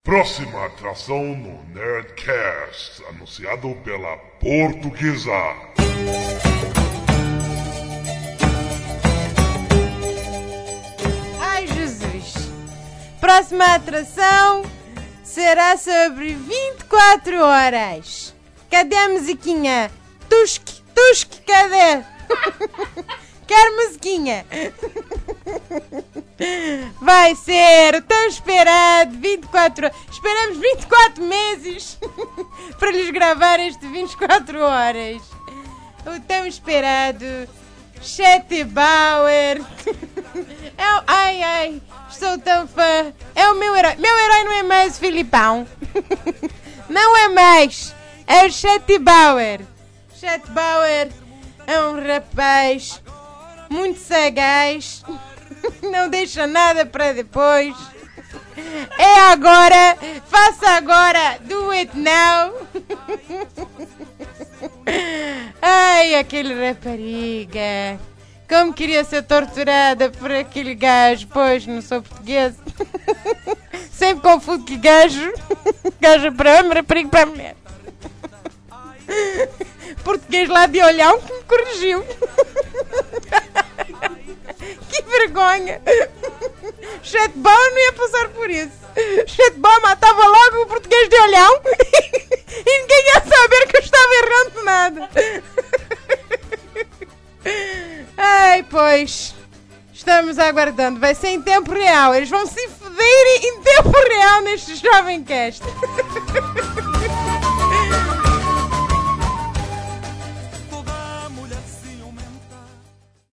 Próxima atração no Nerdcast, anunciado pela Portuguesa. Ai, Jesus! Próxima atração será sobre 24 horas. Cadê a musiquinha? Tusk, Tusk, cadê? Quero musiquinha. Vai ser tão esperado 24 horas. Esperamos 24 meses para lhes gravar este 24 horas. O tão esperado Chet Bauer. É o- ai, ai, sou tão fã. É o meu herói. Meu herói não é mais o Filipão. Não é mais. É o Chet Bauer. Chet Bauer é um rapaz muito sagaz. Não deixa nada para depois. É agora. Faça agora. Do it now. Ai, aquele rapariga. Como queria ser torturada por aquele gajo. Pois, não sou portuguesa. Sempre confundo que gajo. Gajo para homem, rapariga para mulher. Português lá de olhão que me corrigiu. Que vergonha. Chatball não ia passar por isso. Chatball matava logo o português de olhão e ninguém ia saber que eu estava errando nada. Ai, pois. Estamos aguardando. Vai ser em tempo real. Eles vão se foder em tempo real neste jovem cast.